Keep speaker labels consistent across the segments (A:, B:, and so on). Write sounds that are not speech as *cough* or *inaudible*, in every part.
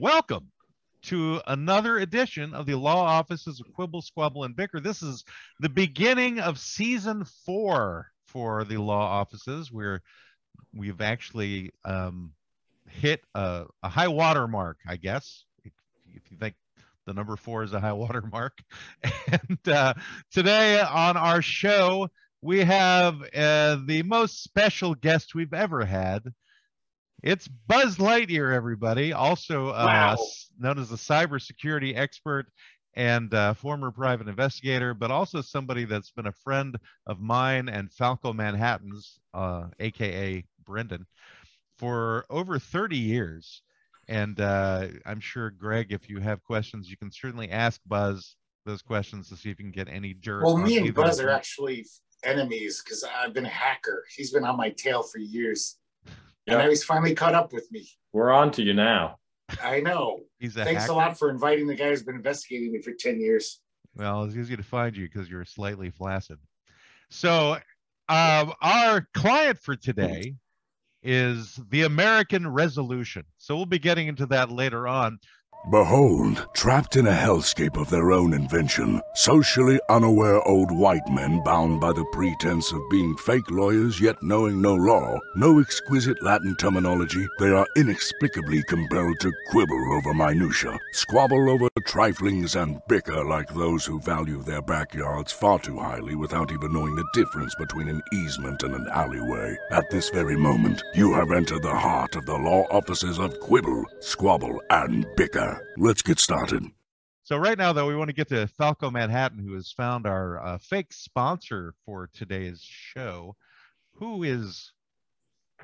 A: welcome, welcome to another edition of the Law Offices of Quibble, Squabble, and Bicker. This is the beginning of season four for the law offices. We're we've actually um, hit a, a high water mark, I guess, if, if you think the number four is a high water mark. *laughs* And uh, today on our show, we have uh, the most special guest we've ever had. It's Buzz Lightyear, everybody, also uh,
B: Wow.
A: known as a cybersecurity expert and uh, former private investigator, but also somebody that's been a friend of mine and Falco Manhattan's, uh, aka Brendan, for over 30 years. And uh, I'm sure, Greg, if you have questions, you can certainly ask Buzz those questions to see if you can get any dirt.
B: Well, me and Buzz are actually enemies because I've been a hacker. He's been on my tail for years.
C: Yeah.
B: And now he's finally caught up with me.
C: We're on to you now.
B: I know.
A: He's a
B: Thanks
A: hacker.
B: a lot for inviting the guy who's been investigating me for 10 years.
A: Well, it's easy to find you because you're slightly flaccid. So, um, our client for today is the American Resolution. So, we'll be getting into that later on.
D: Behold, trapped in a hellscape of their own invention, socially unaware old white men bound by the pretense of being fake lawyers yet knowing no law, no exquisite Latin terminology, they are inexplicably compelled to quibble over minutia, squabble over triflings, and bicker like those who value their backyards far too highly without even knowing the difference between an easement and an alleyway. At this very moment, you have entered the heart of the law offices of quibble, squabble, and bicker. Let's get started.
A: So, right now, though, we want to get to Falco Manhattan, who has found our uh, fake sponsor for today's show. Who is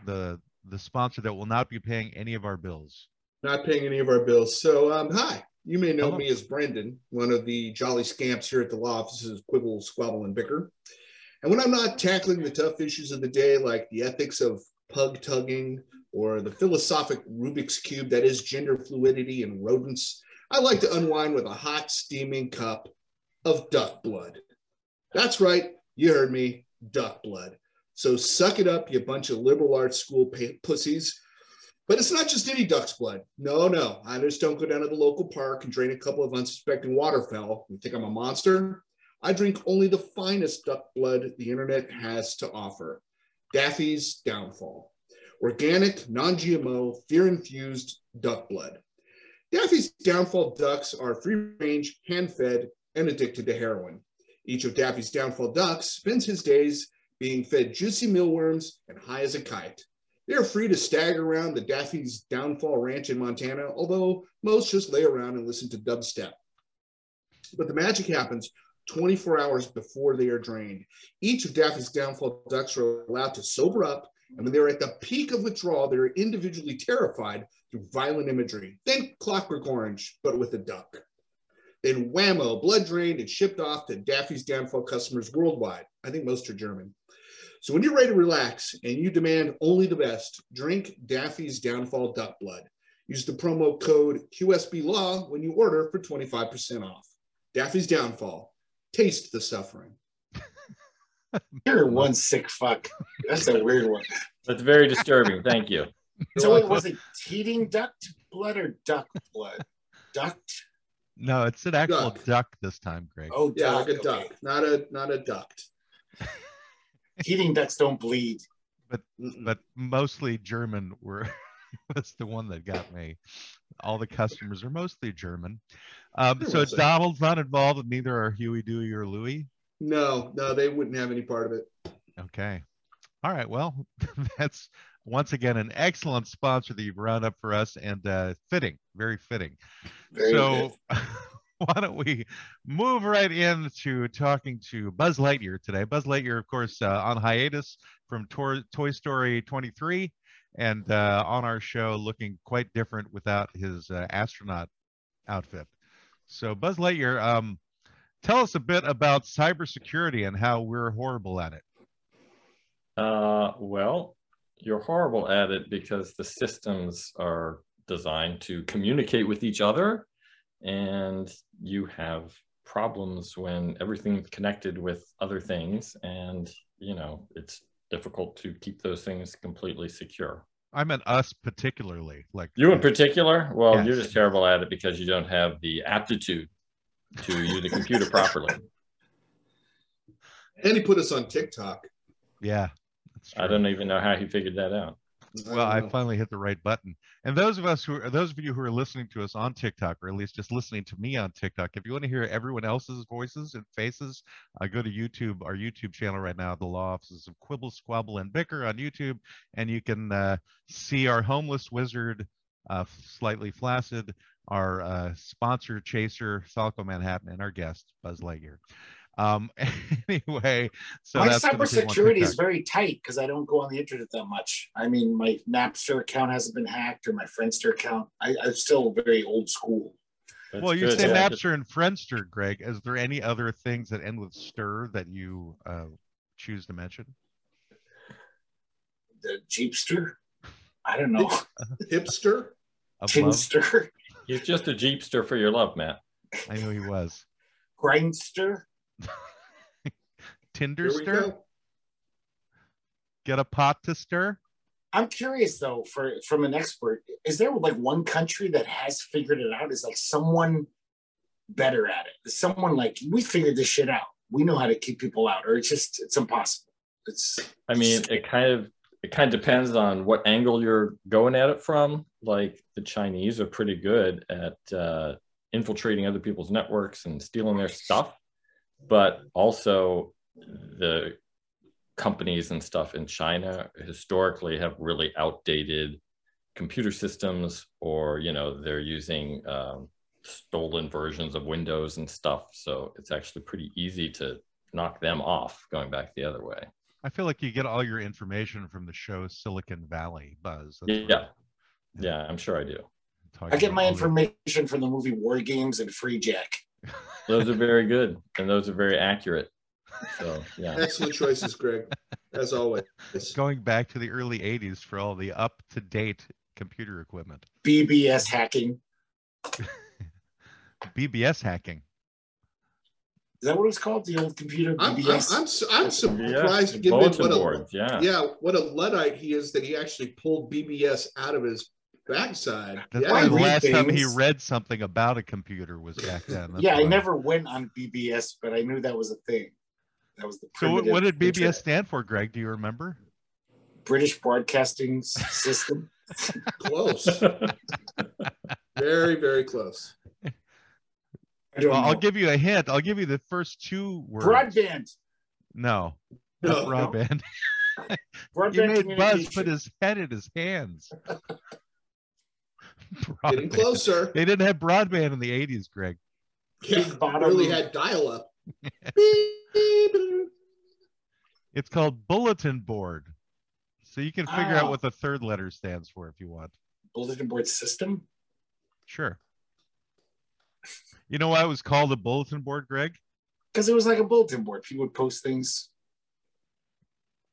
A: the the sponsor that will not be paying any of our bills?
E: not paying any of our bills. So, um, hi, you may know
A: Hello.
E: me as Brendan, one of the jolly scamps here at the law offices of Quibble, Squabble, and Bicker. And when I'm not tackling the tough issues of the day, like the ethics of pug tugging or the philosophic Rubik's Cube that is gender fluidity and rodents, I like to unwind with a hot, steaming cup of duck blood. That's right, you heard me, duck blood. So suck it up, you bunch of liberal arts school pussies. But it's not just any duck's blood. No, no. I just don't go down to the local park and drain a couple of unsuspecting waterfowl. You think I'm a monster? I drink only the finest duck blood the internet has to offer. Daffy's Downfall. Organic, non GMO, fear infused duck blood. Daffy's Downfall ducks are free range, hand fed, and addicted to heroin. Each of Daffy's Downfall ducks spends his days being fed juicy mealworms and high as a kite. They are free to stagger around the Daffy's Downfall Ranch in Montana, although most just lay around and listen to dubstep. But the magic happens 24 hours before they are drained. Each of Daffy's Downfall ducks are allowed to sober up, and when they're at the peak of withdrawal, they're individually terrified through violent imagery. Think Clockwork Orange, but with a duck. Then whammo, blood drained and shipped off to Daffy's Downfall customers worldwide. I think most are German. So when you're ready to relax and you demand only the best, drink Daffy's Downfall Duck Blood. Use the promo code QSB Law when you order for 25% off. Daffy's Downfall. Taste the suffering.
B: You're *laughs* one sick fuck. That's a weird one.
C: That's very disturbing. Thank you. *laughs*
B: So it was it heating duct blood or duck blood? Duct?
A: No, it's an actual
E: Duck.
A: duck this time, Greg.
B: Oh,
E: Yeah,
B: duck.
E: like a
B: okay.
E: duck, not a not a duct. *laughs*
B: Heating ducts don't bleed.
E: Mm-mm.
A: but mostly German were was the one that got me. All the customers are mostly German. Um, so Donald's not involved, and neither are Huey, Dewey, or Louie.
E: No, no, they wouldn't have any part of it.
A: Okay. All right. Well, *laughs* that's once again an excellent sponsor that you've round up for us, and uh, fitting, very fitting.
B: Very
A: so *laughs* why don't we move right into talking to Buzz Lightyear today? Buzz Lightyear, of course, uh, on hiatus from Tor- Toy Story 23, and uh, on our show looking quite different without his uh, astronaut outfit. So, Buzz Lightyear, um, tell us a bit about cybersecurity and how we're horrible at it.
C: Uh, well, you're horrible at it because the systems are designed to communicate with each other, and you have problems when everything's connected with other things, and you know it's difficult to keep those things completely secure.
A: I meant us particularly. Like
C: You in particular? Well,
A: Yes.
C: you're just terrible at it because you don't have the aptitude to use the computer properly.
E: And he put us on TikTok.
A: Yeah.
C: I don't even know how he figured that out.
A: Well, I
E: don't
A: finally hit the right button. And those of us who are those of you who are listening to us on TikTok, or at least just listening to me on TikTok, if you want to hear everyone else's voices and faces, uh, go to YouTube, our YouTube channel right now, the Law Offices of Quibble, Squabble, and Bicker on YouTube, and you can uh, see our homeless wizard, uh, slightly flaccid, our uh, sponsor chaser, Falco Manhattan, and our guest, Buzz Lightyear. Um, *laughs* anyway, so
B: my
A: that's gonna take one
B: cybersecurity is very tight because I don't go on the internet that much. I mean, my Napster account hasn't been hacked or my Friendster account. I, I'm still very old school.
C: That's
A: well, you
C: good.
A: say
C: Yeah.
A: Napster and Friendster, Greg. Is there any other things that end with stir that you uh, choose to mention?
B: The Jeepster, I don't know, *laughs*
E: Hipster.
A: Of love?
B: Tinster,
C: He's just a Jeepster for your love, Matt.
A: I knew he was.
B: Grindster. *laughs*
A: Tinder
E: Here we
A: stir? Get a pot to stir?
B: I'm curious though, for from an expert, is there like one country that has figured it out? Is like someone better at it? Is someone like we figured this shit out? We know how to keep people out, or it's just it's impossible. It's
C: I mean, it kind of it kind of depends on what angle you're going at it from. Like the Chinese are pretty good at uh, infiltrating other people's networks and stealing their stuff, but also the companies and stuff in China historically have really outdated computer systems, or you know they're using um, stolen versions of Windows and stuff. So it's actually pretty easy to knock them off going back the other way.
A: I feel like you get all your information from the show Silicon Valley Buzz. That's
C: Yeah.
A: I'm
C: Yeah, I'm sure I do.
B: I get my
A: all the-
B: information from the movie War Games and Freejack. *laughs*
C: Those are very good and those are very accurate. So, yeah.
E: Excellent choices, Greg, as always.
A: Going back to the early 80s for all the up to date computer equipment.
B: BBS hacking. *laughs*
A: BBS hacking.
B: Is that what it's called? The old computer
E: I'm, I'm, I'm, I'm
C: Yeah,
E: surprised, given what a
C: boards, yeah.
E: yeah, what a luddite he is that he actually pulled BBS out of his backside.
A: That's
E: yeah,
A: why the
B: read
A: last time he read something about a computer was back then. That's
B: yeah, I never went on BBS, but I knew that was a thing. That was the
A: So what, what did BBS
B: internet.
A: stand for, Greg? Do you remember?
B: British Broadcasting System. *laughs*
E: close, very, very close.
A: Well, I'll give you a hint. I'll give you the first two words.
B: broadband.
A: No,
E: No,
A: not broadband. *laughs*
B: Broadband
A: you made Buzz put his head in his hands. *laughs*
E: getting closer.
A: They didn't have broadband in the 80s, Greg.
E: Yeah,
B: Big bottom.
E: really had dial up. *laughs*
A: It's called bulletin board. So you can figure out
B: Ah.
A: what the third letter stands for if you want.
B: bulletin board system.
A: Sure. You know why it was called a bulletin board, Greg?
B: Because it was like a bulletin board. People would post things.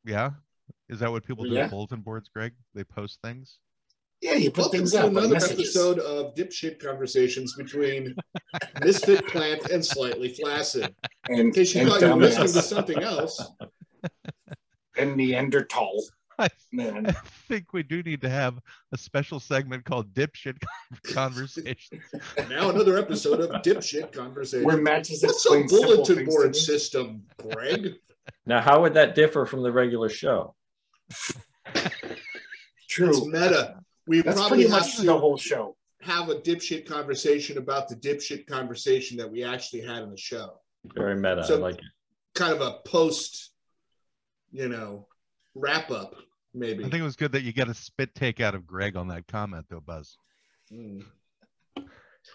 A: Yeah. Is that what people do
B: Yeah.
A: with bulletin boards, Greg? They post things.
B: Yeah, you put
E: Welcome
B: things
E: to
B: up.
E: another
B: messages.
E: episode of Dipshit Conversations between *laughs* Misfit Plant and Slightly Flaccid. *laughs*
B: And,
E: In case you thought you were listening to something else,
B: and Neanderthal.
A: I-
B: Man, *laughs*
A: I think we do need to have a special segment called Dipshit Conversation.
E: now another episode of Dipshit
B: where
E: Conversations.
B: Matt just
E: What's a bulletin board system, Greg?
C: Now, how would that differ from the regular show?
B: True.
E: It's meta. We
B: That's
E: probably
B: pretty
E: have
B: much
E: to
B: the whole show.
E: have a dipshit conversation about the dipshit conversation that we actually had in the show.
C: Very meta.
E: So-
C: I like it.
E: Kind of a post, you know, wrap up, maybe.
A: I think it was good that you got a spit take out of Greg on that comment, though, Buzz.
E: Mm.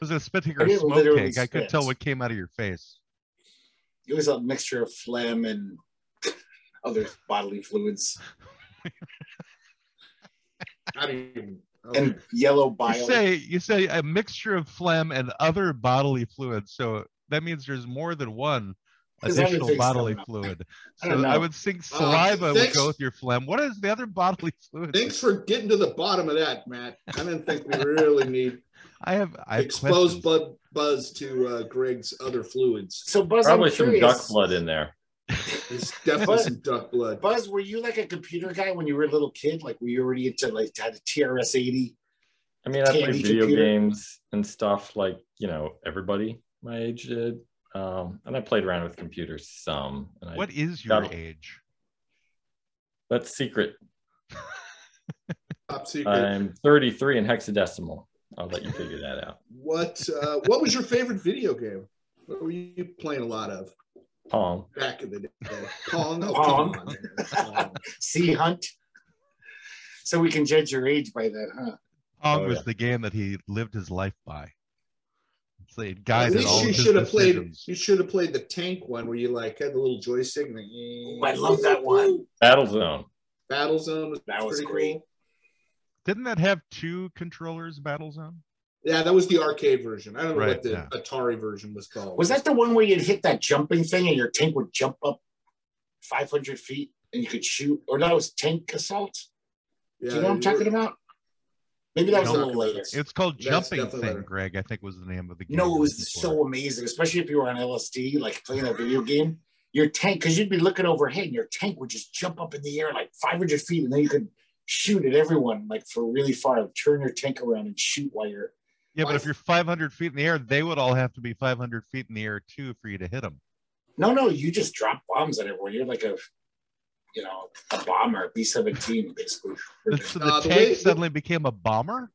A: Was it a spit take or a
B: didn't
A: smoke
B: literally
A: take? I could
B: spit.
A: tell what came out of your face.
B: It was a mixture of phlegm and other bodily fluids *laughs*
E: I didn't.
B: and yellow
A: You
B: bile.
A: say you say a mixture of phlegm and other bodily fluids. So that means there's more than one additional bodily
B: coming
A: fluid.
B: I don't
A: So I
B: know.
A: would think saliva would
E: thanks.
A: go with your phlegm. What is the other bodily *laughs* fluid?
E: Thanks for getting to the bottom of that, Matt. I didn't think we really need *laughs*
A: I have I have
E: expose
A: questions.
E: buzz to uh, Greg's other fluids.
B: So Buzz,
C: Probably
B: I'm
C: some duck blood in there.
E: There's definitely some duck blood.
B: Buzz, were you like a computer guy when you were a little kid? Like, were you already into like had a TRS eighty?
C: I mean, I played video
B: computer.
C: games and stuff like you know everybody my age did, um, and I played around with computers some. And I,
A: What is your
C: Got
A: age?
C: That's secret.
E: Top secret.
C: I'm 33 in hexadecimal. I'll let you figure that out.
E: what uh, What was your favorite video game? What were you playing a lot of
C: Pong.
E: back in the day? *laughs* Pong. Oh,
B: Pong.
E: come on, man.
B: Sea Hunt. So we can judge your age by that, huh?
A: Pong
C: Oh,
A: was
C: yeah.
A: the game that he lived his life by. So it guided all
E: least
A: of
E: you should have played. You should have played the tank one where you like had the little joystick. And the,
B: I love that *laughs* one.
C: Battlezone.
E: Battle Zone was
B: That was
E: pretty
B: great.
E: cool.
A: Didn't that have two controllers, Battlezone?
E: Yeah, that was the arcade version. I don't know
A: Right,
E: what the
A: yeah.
E: Atari version was called.
B: Was that the one where you'd hit that jumping thing and your tank would jump up 500 feet and you could shoot? Or that was Tank Assault?
E: Yeah,
B: Do you know what I'm talking about? Maybe that was a little later.
A: It's called
E: That's
A: Jumping
E: definitely
A: Thing,
E: better.
A: Greg. I think was the name of the game.
B: You know, it was
A: were
B: so amazing, especially if you were on LSD, like playing a video game. Your tank, because you'd be looking overhead, and your tank would just jump up in the air like 500 feet, and then you could shoot at everyone like for really far. Turn your tank around and shoot while you're.
A: Yeah, but if you're 500 feet in the air, they would all have to be 500 feet in the air too for you to hit them.
B: No, no, you just drop bombs at everyone. You're like a, you know, a bomber, B 17, basically. *laughs*
A: So the
E: Uh, the
A: tank
E: way-
A: suddenly became a bomber.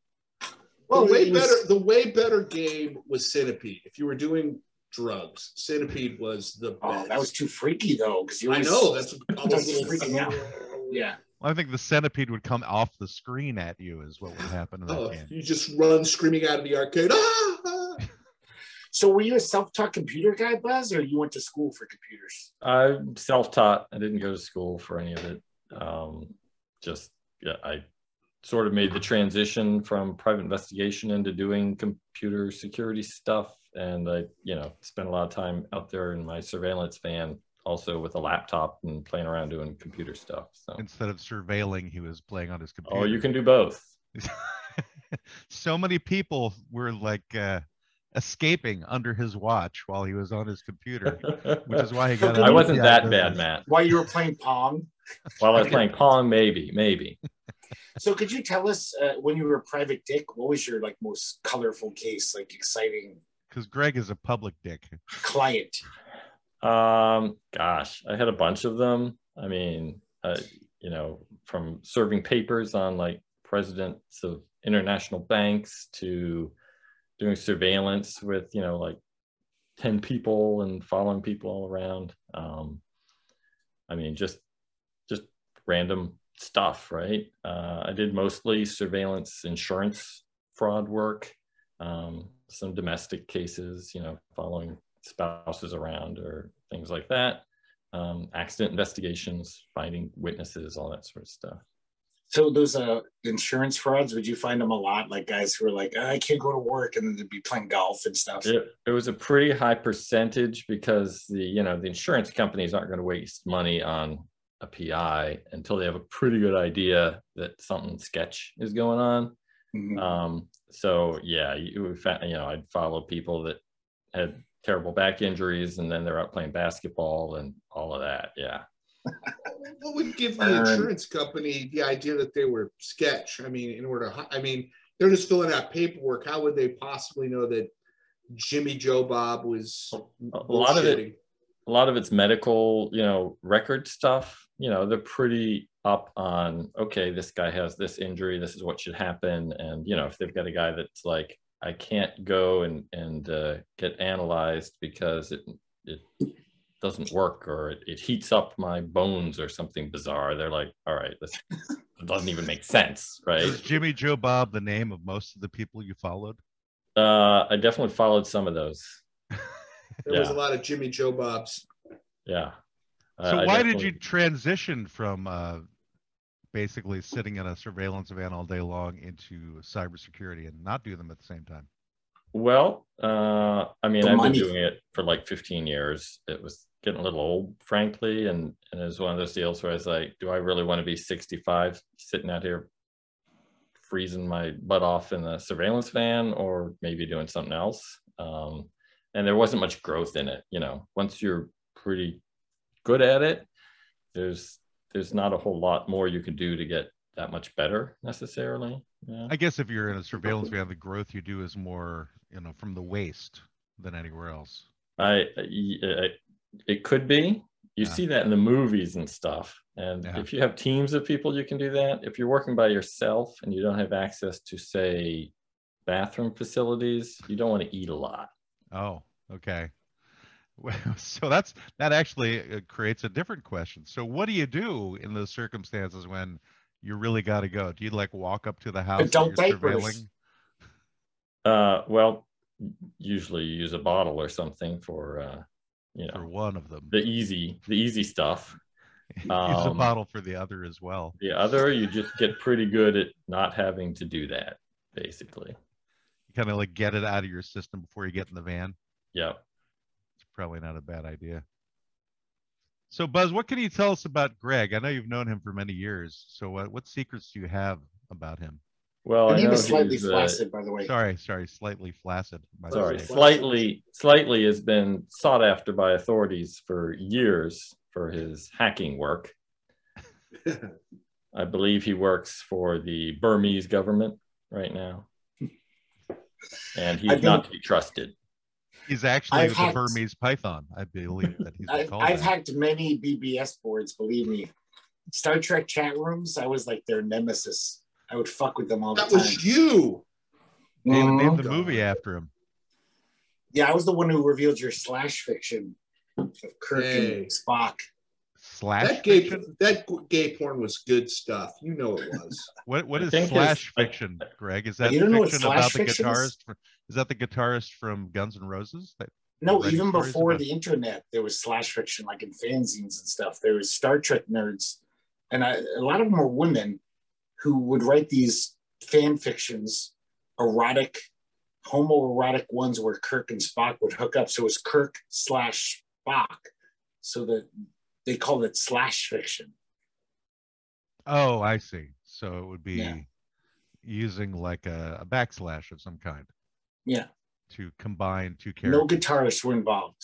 B: Well,
E: the way
B: was-
E: better. The way better game was Centipede. If you were doing drugs, Centipede was the best.
B: Oh, that was too freaky though, because you
E: I know. That's all
B: That's
E: those little
B: freaking out. *laughs* yeah.
A: I think the centipede would come off the screen at you, is what would happen in that
E: Oh,
A: game.
E: you just run screaming out of the arcade. Ah! *laughs* ah.
B: So were you a self-taught computer guy, Buzz, or you went to school for computers?
C: I'm self-taught. I didn't go to school for any of it. Um, just yeah, I sort of made the transition from private investigation into doing computer security stuff, and I, you know, spent a lot of time out there in my surveillance van, also with a laptop and playing around doing computer stuff. So,
A: Instead of surveilling, he was playing on his computer.
C: oh, you can do both. *laughs*
A: so many people were like uh, escaping under his watch while he was on his computer, which is why he got. *laughs*
B: I
C: I wasn't that
A: business.
C: bad, Matt.
B: While you were playing Pong. *laughs*
C: While I was playing Pong, maybe, maybe.
B: So could you tell us uh, when you were a private dick, what was your like most colorful case, like exciting
A: Because Greg is a public dick.
B: client?
C: Um, gosh, I had a bunch of them. I mean, uh, you know, from serving papers on like presidents of international banks to doing surveillance with, you know, like 10 people and following people all around. Um, I mean, just just random stuff, right? Uh, I did mostly surveillance insurance fraud work, um, some domestic cases, you know, following spouses around or things like that. Um, accident investigations, finding witnesses, all that sort of stuff.
B: So those uh insurance frauds, would you find them a lot? Like guys who are like, "Ah, I can't go to work, and then they'd be playing golf and stuff.
C: It, it was a pretty high percentage because the you know the insurance companies aren't going to waste money on a PI until they have a pretty good idea that something sketch is going on.
B: Mhm.
C: Um, so yeah, you, you know, I'd follow people that had terrible back injuries and then they're out playing basketball and all of that. Yeah. *laughs*
E: What would give the insurance company the idea that they were sketch? I mean, in order to, I mean, they're just filling out paperwork. How would they possibly know that Jimmy Joe Bob was
C: A lot of it- a lot of it's medical, you know, record stuff. You know, they're pretty up on okay, this guy has this injury, this is what should happen, and you know, if they've got a guy that's like, I can't go and and uh, get analyzed because it it doesn't work or it, it heats up my bones or something bizarre. They're like, all right, this doesn't even make sense, right?
A: Is Jimmy Joe Bob the name of most of the people you followed?
C: Uh, I definitely followed some of those. *laughs*
E: There was a lot of Jimmy Joe Bobs.
C: Yeah.
A: So
C: I- I
A: why did you transition from uh, basically sitting in a surveillance van all day long into cybersecurity and not do them at the same time?
C: Well, uh, I mean,
B: The
C: I've
B: money.
C: been doing it for like 15 years. It was getting a little old, frankly, and and it was one of those deals where I was like, do I really want to be 65 sitting out here freezing my butt off in a surveillance van, or maybe doing something else? Um, and there wasn't much growth in it. You know, once you're pretty good at it, there's there's not a whole lot more you can do to get that much better necessarily. Yeah.
A: I guess if you're in a surveillance van, the growth you do is more, you know, from the waist than anywhere else.
C: I, I it could be. You
A: Yeah.
C: see that in the movies and stuff. And
A: Yeah.
C: if you have teams of people, you can do that. If you're working by yourself and you don't have access to, say, bathroom facilities, you don't want to eat a lot.
A: Oh, okay. Well, *laughs* So that's that actually uh, creates a different question. So what do you do in those circumstances when you really got to go? Do you like walk up to the house that
B: Adult
A: you're
B: diapers.
C: Uh, well, usually you use a bottle or something for, uh, you
A: for
C: know,
A: one of them?
C: the easy, the easy stuff. *laughs*
A: Use a
C: um,
A: bottle for the other as well.
C: The other, you just get pretty good at not having to do that, basically.
A: You kind of like get it out of your system before you get in the van.
C: Yeah.
A: It's probably not a bad idea. So Buzz, what can you tell us about Greg? I know you've known him for many years. So what what secrets do you have about him?
C: Well,
B: The
C: I
B: name
C: know
B: is slightly
C: he's, uh,
B: flaccid, by the way.
A: Sorry, sorry, slightly flaccid. my
C: sorry,
A: mistake.
C: slightly, slightly has been sought after by authorities for years for his hacking work. *laughs* I believe he works for the Burmese government right now, and he's
B: I've
C: not
B: been-
C: to be trusted.
A: He's actually
B: I've
A: the
B: hacked-
A: Burmese python. I believe that he's
B: I've,
A: called
B: I've
A: that.
B: hacked many BBS boards, believe me. Star Trek chat rooms, I was like their nemesis. I would fuck with them all the
E: That was you.
A: They even named
B: Mhm.
A: the movie after him.
B: Yeah, I was the one who revealed your slash fiction of Kirk
E: Hey.
B: and Spock.
A: Slash
E: That gay
A: fiction?
E: that gay porn was good stuff. You know it was.
A: What what
C: I
A: is
C: think his-
A: slash fiction, Greg? Is that
B: You don't know what
A: fiction
B: slash
A: about the
B: fiction is?
A: Is that the guitarist from Guns N' Roses? That,
B: No, even before
A: about-
B: the internet, there was slash fiction, like in fanzines and stuff. There was Star Trek nerds, and I, a lot of them were women who would write these fan fictions, erotic, homoerotic ones where Kirk and Spock would hook up. So it was Kirk slash Spock. So that they called it slash fiction.
A: oh, I see. So it would be
B: Yeah.
A: using like a, a backslash of some kind
B: Yeah,
A: to combine two characters.
B: no guitarists were involved.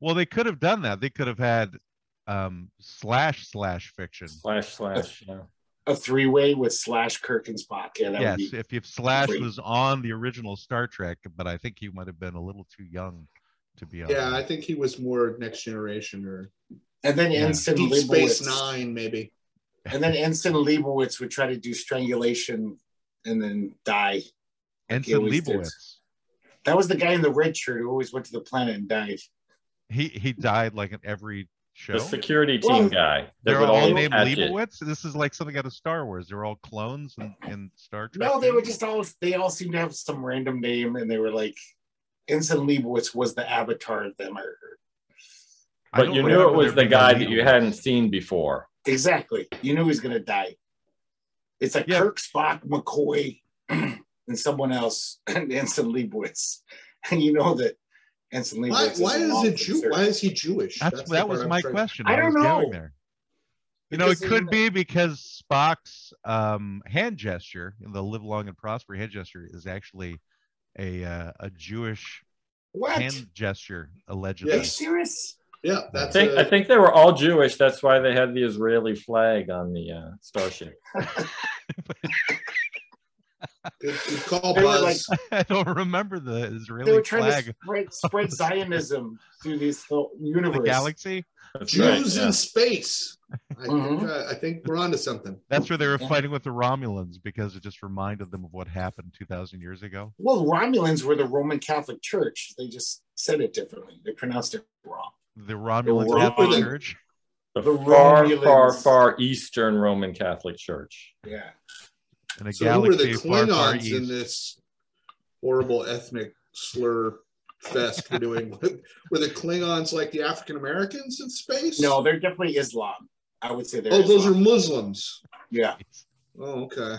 A: Well, they could have done that. They could have had um, slash slash fiction.
C: Slash slash. Yeah.
B: A three way with slash Kirk and Spock. Yeah, that
A: yes,
B: would be.
A: if if Slash
B: great.
A: was on the original Star Trek, but I think he might have been a little too young to be on.
E: Yeah, I think he was more next generation or
B: And then
A: Yeah.
B: Ensign
E: Deep Space Nine, maybe.
B: And then Ensign Leibowitz would try to do strangulation and then die. like he
A: Ensign
B: always did.
A: Leibowitz.
B: That was the guy in the red shirt who always went to the planet and died.
A: He he died like in every show.
C: The security team
B: Well,
C: guy. that
A: They're all named
C: catch it.
A: Leibowitz. This is like something out of Star Wars. They're all clones in, in Star Trek.
B: No, they were just all they all seemed to have some random name and they were like Ensign Leibowitz was the avatar of them. Or,
A: I
C: But
A: don't
C: you knew it was the
A: being a
C: guy that you hadn't seen before.
B: exactly. You knew he was gonna die. It's like
A: Yeah.
B: Kirk, Spock, McCoy, *clears throat* and someone else, *laughs* and Ensign Leibowitz. *laughs* And you know that Ensign
E: Why,
B: Leibowitz
E: why is
B: long
E: it Jew? Why is he Jewish?
A: That's,
E: the
A: that was
E: I'm
A: my
E: trying-
A: question.
B: I
A: I,
B: don't
A: was
B: know.
A: going there. You know, it could be because Spock's um, hand gesture, the "Live long and prosper" hand gesture, is actually a uh, a Jewish
B: What?
A: hand gesture, allegedly.
B: Are you
E: Yes.
B: serious?
E: Yeah,
C: I think,
E: a-
C: I think they were all Jewish. That's why they had the Israeli flag on the uh, starship. *laughs*
E: good, good call,
B: They were *laughs*
A: I don't remember the
B: They
A: Israeli
B: were trying
A: flag,
B: to spread, spread *laughs* Zionism through this whole
A: the
B: universe.
A: galaxy.
C: That's right,
E: Jews
C: yeah.
E: in space. I,
B: Mhm.
E: think, uh, I think we're onto something.
A: That's where they were
B: Yeah.
A: fighting with the Romulans because it just reminded them of what happened 2,000 years ago.
B: Well, Romulans were the Roman Catholic Church. They just said it differently. They pronounced it wrong.
A: The Romulan
B: Romulan-
A: Catholic Church.
C: The,
B: The
C: far,
B: Romulans.
C: far, far Eastern Roman Catholic Church.
B: Yeah.
A: In a
E: So who were the
A: galaxy far, far
E: Klingons in this horrible ethnic slur fest we're doing? *laughs* were the Klingons like the African Americans in space?
B: No, they're definitely Islam. I would say they're
E: Oh, those are Muslims.
B: yeah.
E: Oh, okay.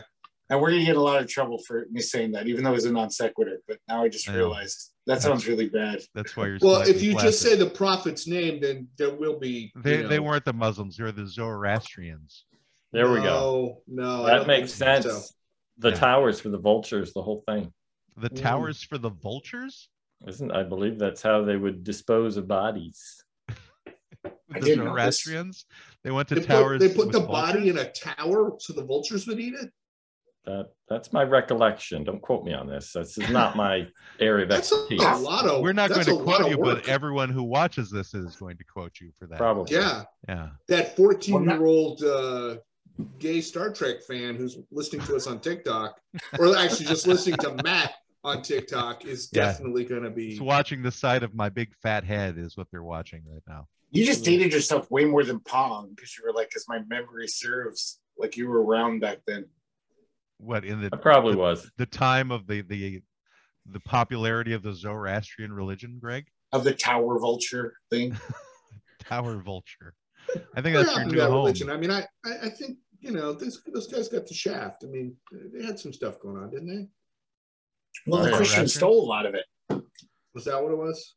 B: And we're gonna get a lot of trouble for me saying that, even though it's a non sequitur. But now I just
A: I know.
B: realized that sounds really bad.
A: That's why you're.
E: Well, if
A: slightly
E: you just say the prophet's name, then there will be. you
A: they, they weren't the Muslims, they were the Zoroastrians.
C: There we go.
E: No, no.
C: That makes sense.
E: so.
C: The
A: Yeah.
C: towers for the vultures, the whole thing.
A: The
E: Mm.
A: towers for the vultures?
C: Isn't I believe that's how they would dispose of bodies. *laughs*
A: The
B: didn't know this.
A: Zoroastrians. They went to
E: They put,
A: towers.
E: they put
A: with
E: the body in a tower so the vultures would eat it.
C: That that's my recollection. Don't quote me on this. This is not my *laughs* area of
E: That's a,
C: expertise.
E: a lot of.
A: We're not going to quote you, but everyone who watches this is going to quote you for that.
C: Probably.
E: yeah,
A: Yeah.
E: that 14 year old uh, gay Star Trek fan who's listening to us on TikTok, or actually just listening to Matt on TikTok, is
A: Yeah.
E: definitely going to be.
A: It's watching the side of my big fat head is what they're watching right now.
B: You just dated yourself way more than Pong because you were like, because my memory serves, like you were around back then.
A: What in the
C: I probably was.
A: the time of the the the popularity of the Zoroastrian religion, Greg?
B: Of the Tower Vulture thing. *laughs*
A: Tower vulture. I think
E: What
A: that's your
E: happened
A: new home.
E: religion? I mean, I, I, I think you know this, those guys got the shaft. I mean, they had some stuff going on, didn't they?
B: Well, the Christians stole a lot of it.
E: Was that what it was?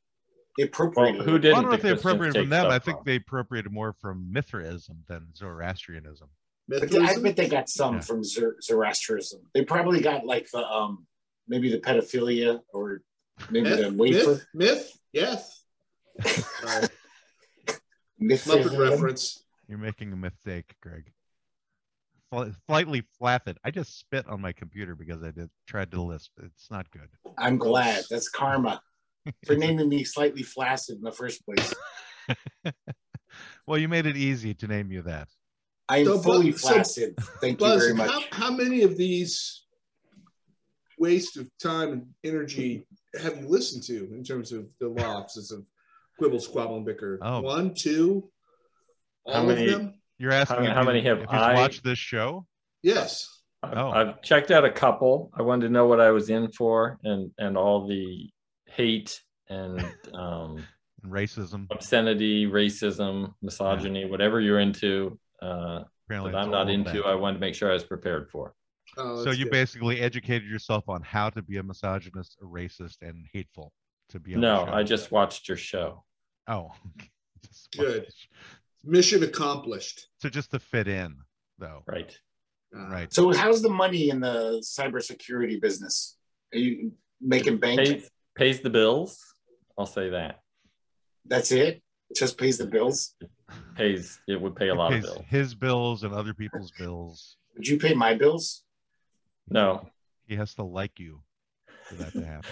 B: They
C: Well,
B: appropriated
C: who
B: it.
A: I
C: didn't?
A: don't know if
C: the
A: they appropriated from
C: take
A: them. I think
C: from?
A: they appropriated more from Mithraism than Zoroastrianism.
B: But I
E: Mithraism?
B: bet they got some
A: Yeah.
B: from Zoroastrianism. They probably got like the um maybe the pedophilia or maybe the
E: Myth,
B: wafer.
E: myth, myth, yes. *laughs*
B: Myth.
E: Muppet reference.
A: You're making a mistake, Greg. Sli- Slightly flaccid. I just spit on my computer because I did tried to lisp. It's not good.
B: I'm glad. That's *laughs* karma for *laughs* naming me slightly flaccid in the first place. *laughs*
A: Well, you made it easy to name you that.
B: I am
E: So,
B: fully
E: Buzz- so,
B: flaccid. Thank you very much.
E: how, how many of these waste of time and energy have you listened to in terms of the law offices of Quibble, Squabble, and Bicker?
A: Oh.
E: One, two, all
C: How many-
E: of them?
A: You're asking
C: How- how many have
A: you've
C: I-
A: watched this show?
E: Yes.
C: I've,
A: Oh.
C: I've checked out a couple. I wanted to know what I was in for, and and all the hate and um, *laughs*
A: Racism.
C: obscenity, racism, misogyny, whatever you're into. Uh,
A: Apparently,
C: that I'm not into.
A: that.
C: I wanted to make sure I was prepared for.
E: Oh,
A: so you
E: good.
A: basically educated yourself on how to be a misogynist, a racist, and hateful to be on
C: No,
A: the show.
C: I just watched your show.
A: oh *laughs*
E: Good.
A: Watch.
E: mission accomplished.
A: So just to fit in, though.
C: Right.
E: Uh,
A: Right.
B: So how's the money in the cybersecurity business? Are you making bank?
C: Pays, pays the bills. I'll say that.
B: That's it? Just pays the bills?
C: Pays. It would pay a lot of bills.
A: his bills and other people's bills.
B: Would you pay my bills?
C: No.
A: He has to like you for that to happen.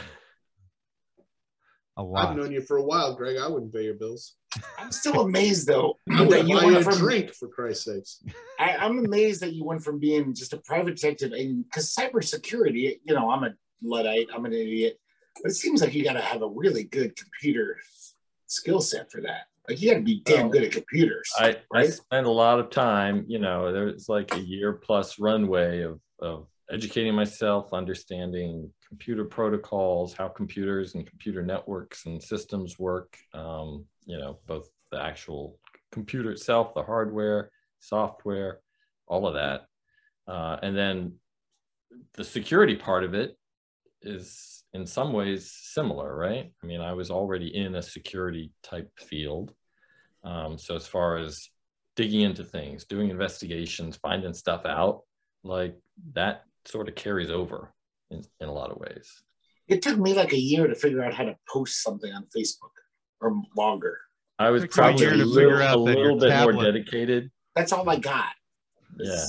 A: A
E: I've known you for a while, Greg. I wouldn't pay your bills.
B: I'm still amazed though *clears throat*
E: I
B: that you went
E: a
B: from
E: drink for Christ's sakes.
B: I, I'm amazed that you went from being just a private detective and because cybersecurity, you know, I'm a luddite, I'm an idiot, but it seems like you got to have a really good computer skill set for that. Like you got to be damn good at computers.
C: I, I
B: right?
C: spent a lot of time, you know, there's like a year plus runway of, of educating myself, understanding computer protocols, how computers and computer networks and systems work, um, you know, both the actual computer itself, the hardware, software, all of that. Uh, and then the security part of it is in some ways similar, right? I mean, I was already in a security type field. Um, so as far as digging into things, doing investigations, finding stuff out, like that sort of carries over in, in a lot of ways.
B: it took me like a year to figure out how to post something on Facebook or longer.
C: I was probably a little,
A: out
C: a little bit more dedicated.
B: That's all I got.
C: Yeah.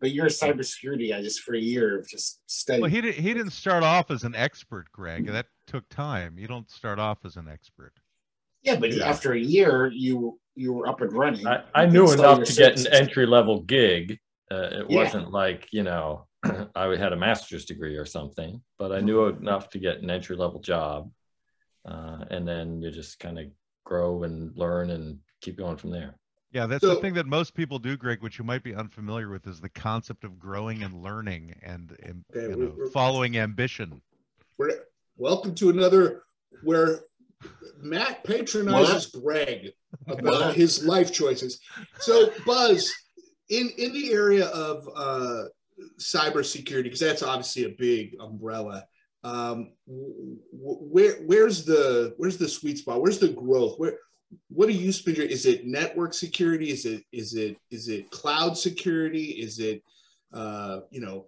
B: But you're a cybersecurity guy just for a year of just study.
A: Well, he didn't. he didn't start off as an expert, Greg. That took time. You don't start off as an expert.
B: yeah, but
C: Yeah.
B: after a year, you you were up and running.
C: I, I knew enough to get an entry level gig. Uh, it
B: Yeah.
C: wasn't like, you know, *clears throat* I had a master's degree or something, but I knew enough to get an entry level job. Uh, and then you just kind of grow and learn and keep going from there.
A: Yeah, that's the thing that most people do, Greg, which you might be unfamiliar with, is the concept of growing and learning and, and
E: Okay,
A: you know, following ambition.
E: We're, welcome to another where Matt patronizes Greg *laughs* about
B: What?
E: his life choices. So, Buzz, in in the area of uh, cybersecurity, because that's obviously a big umbrella. Um, where where's the where's the sweet spot? Where's the growth? Where what do you spend your? Is it network security? Is it is it is it cloud security? Is it uh, you know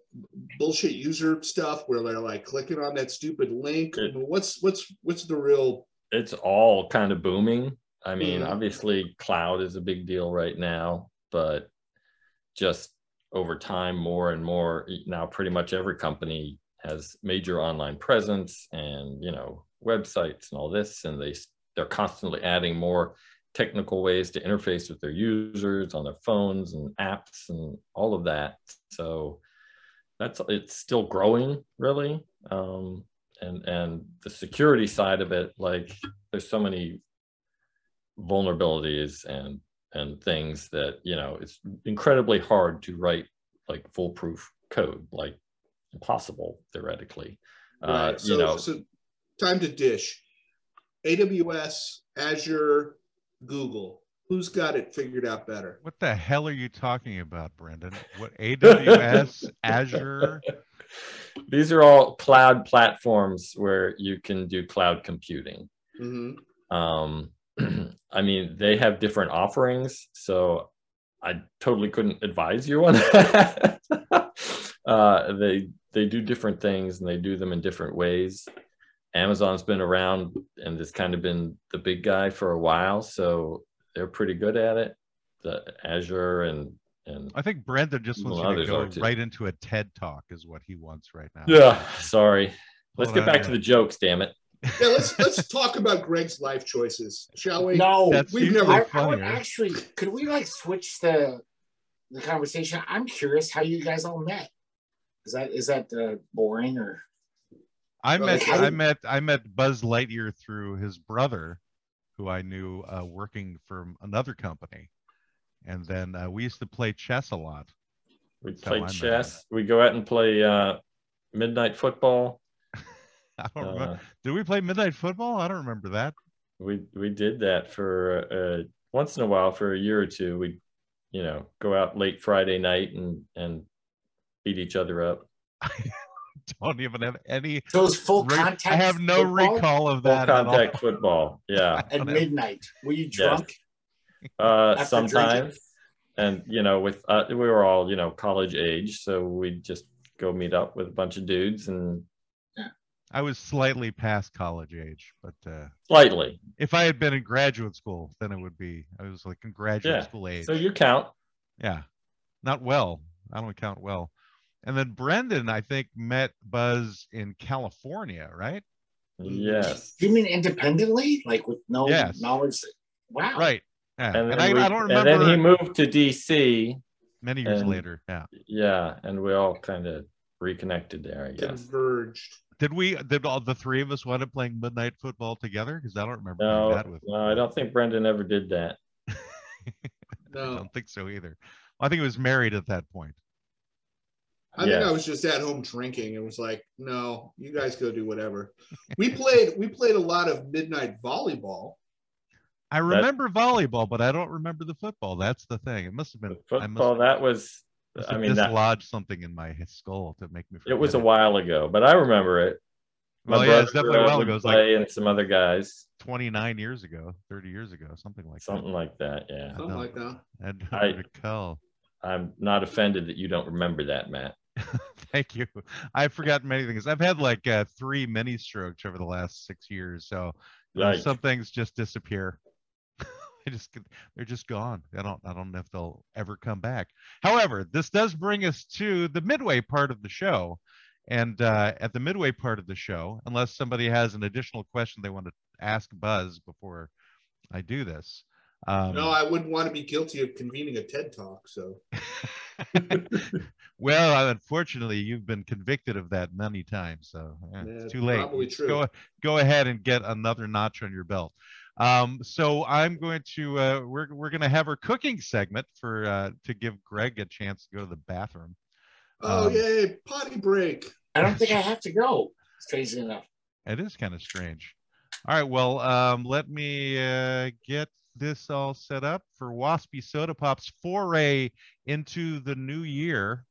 E: bullshit user stuff where they're like clicking on that stupid link? I
C: It-
E: mean, what's what's what's the real?
C: It's all kind of booming. I mean,
E: Mhm.
C: obviously, cloud is a big deal right now, but just over time, more and more now, pretty much every company has major online presence and you know websites and all this, and they they're constantly adding more technical ways to interface with their users on their phones and apps and all of that. So that's it's still growing really um, and and the security side of it like there's so many vulnerabilities and and things that you know it's incredibly hard to write like foolproof code like impossible theoretically uh,
E: So,
C: you know
E: so time to dish. AWS, Azure, Google. Who's got it figured out better?
A: What the hell are you talking about, Brendan? What AWS, *laughs* Azure?
C: these are all cloud platforms where you can do cloud computing
E: hmm
C: um *clears throat* i mean they have different offerings so i totally couldn't advise you on that *laughs* uh they they do different things and they do them in different ways amazon's been around and has kind of been the big guy for a while so they're pretty good at it the azure and and
A: I think Brendan just wants you to go right into a TED talk, is what he wants right now.
C: yeah sorry let's
A: Hold
C: get back
A: yeah.
C: to the jokes damn it
E: Yeah, let's let's talk about Greg's life choices, shall we?
B: No,
A: That's
E: we've
A: usually
E: never-
B: I, I actually. Could we like switch the the conversation? I'm curious how you guys all met. Is that is that uh, boring or?
A: I
E: Well,
A: met
B: like, how
A: I
B: did-
A: met I met Buzz Lightyear through his brother, who I knew uh, working for another company, and then uh, we used to play chess a lot.
C: we
A: That's
C: play
A: met
C: chess we go out and play uh midnight football *laughs*
A: I don't remember.
C: uh,
A: Did we play midnight football? I don't remember that.
C: we we did that for uh, once in a while for a year or two. We, you know, go out late Friday night and and beat each other up.
A: I *laughs* don't even have any.
B: So it's full
A: re-
B: contact.
A: I have no
B: football
A: recall of
C: Full
A: that. at all.
C: contact football. Yeah,
B: at
A: don't
B: midnight. Were you
C: Yes.
B: drunk?
C: uh, *laughs*
B: After
C: sometimes. And you know, with uh, we were all you know college age, so we'd just go meet up with a bunch of dudes and
A: I was slightly past college age, but uh,
C: slightly.
A: if I had been in graduate school, then it would be. I was like in graduate
C: Yeah,
A: school age.
C: So you count.
A: Yeah, not well. I don't count well. And then Brendan, I think, met Buzz in California, right?
C: Yes.
B: You mean independently, like with no
A: Yes.
B: knowledge? Wow.
A: Right. Yeah.
C: And,
A: And, I,
C: we-
A: I don't remember.
C: and then he moved to DC.
A: many years
C: and-
A: later. Yeah.
C: Yeah, and we all kind of reconnected there, I guess.
E: Converged.
A: Did we? Did all the three of us wind up playing midnight football together? Because I don't remember
C: No,
A: that with.
C: no, I don't think Brendan ever did that. *laughs*
A: I don't think so either. I think he was married at that point.
E: I think I was just at home drinking and was like, "No, you guys go do whatever." We played. We played a lot of midnight volleyball.
A: I remember volleyball, but I don't remember the football. That's the thing. It must have been.
C: The football, that was, I
A: have
C: mean, that,
A: dislodged something in my skull to make me.
C: it was a
A: forget
C: while ago, but I remember it. My
A: Well, yeah, it's
C: brother,
A: definitely a while ago. It's like
C: play and some other guys,
A: 29 years ago, 30 years ago, something like
C: something like that. Yeah,
E: Something
A: don't-
E: like that.
A: that. I don't
C: I-
A: recall.
C: I'm not offended that you don't remember that, Matt. *laughs*
A: Thank you. I've forgotten many things. I've had like uh, three mini strokes over the last six years, so you know,
C: Like,
A: some things just disappear. *laughs* I just they're just gone. I don't I don't know if they'll ever come back. However, this does bring us to the midway part of the show. And uh, at the midway part of the show, unless somebody has an additional question they want to ask Buzz before I do this. Um,
E: No, I wouldn't want to be guilty of convening a TED talk. So *laughs* *laughs*
A: well, unfortunately, you've been convicted of that many times, so eh,
E: Yeah,
A: it's too late.
E: probably true.
A: Go go ahead and get another notch on your belt. Um, so I'm going to uh, we're we're going to have our cooking segment for uh, to give Greg a chance to go to the bathroom.
E: Oh
A: Um,
E: yay, potty break.
B: I don't think I have to go. Crazy enough.
A: It is kind of strange. All right, well, um, let me uh, get this all set up for Waspy Soda Pop's foray into the new year,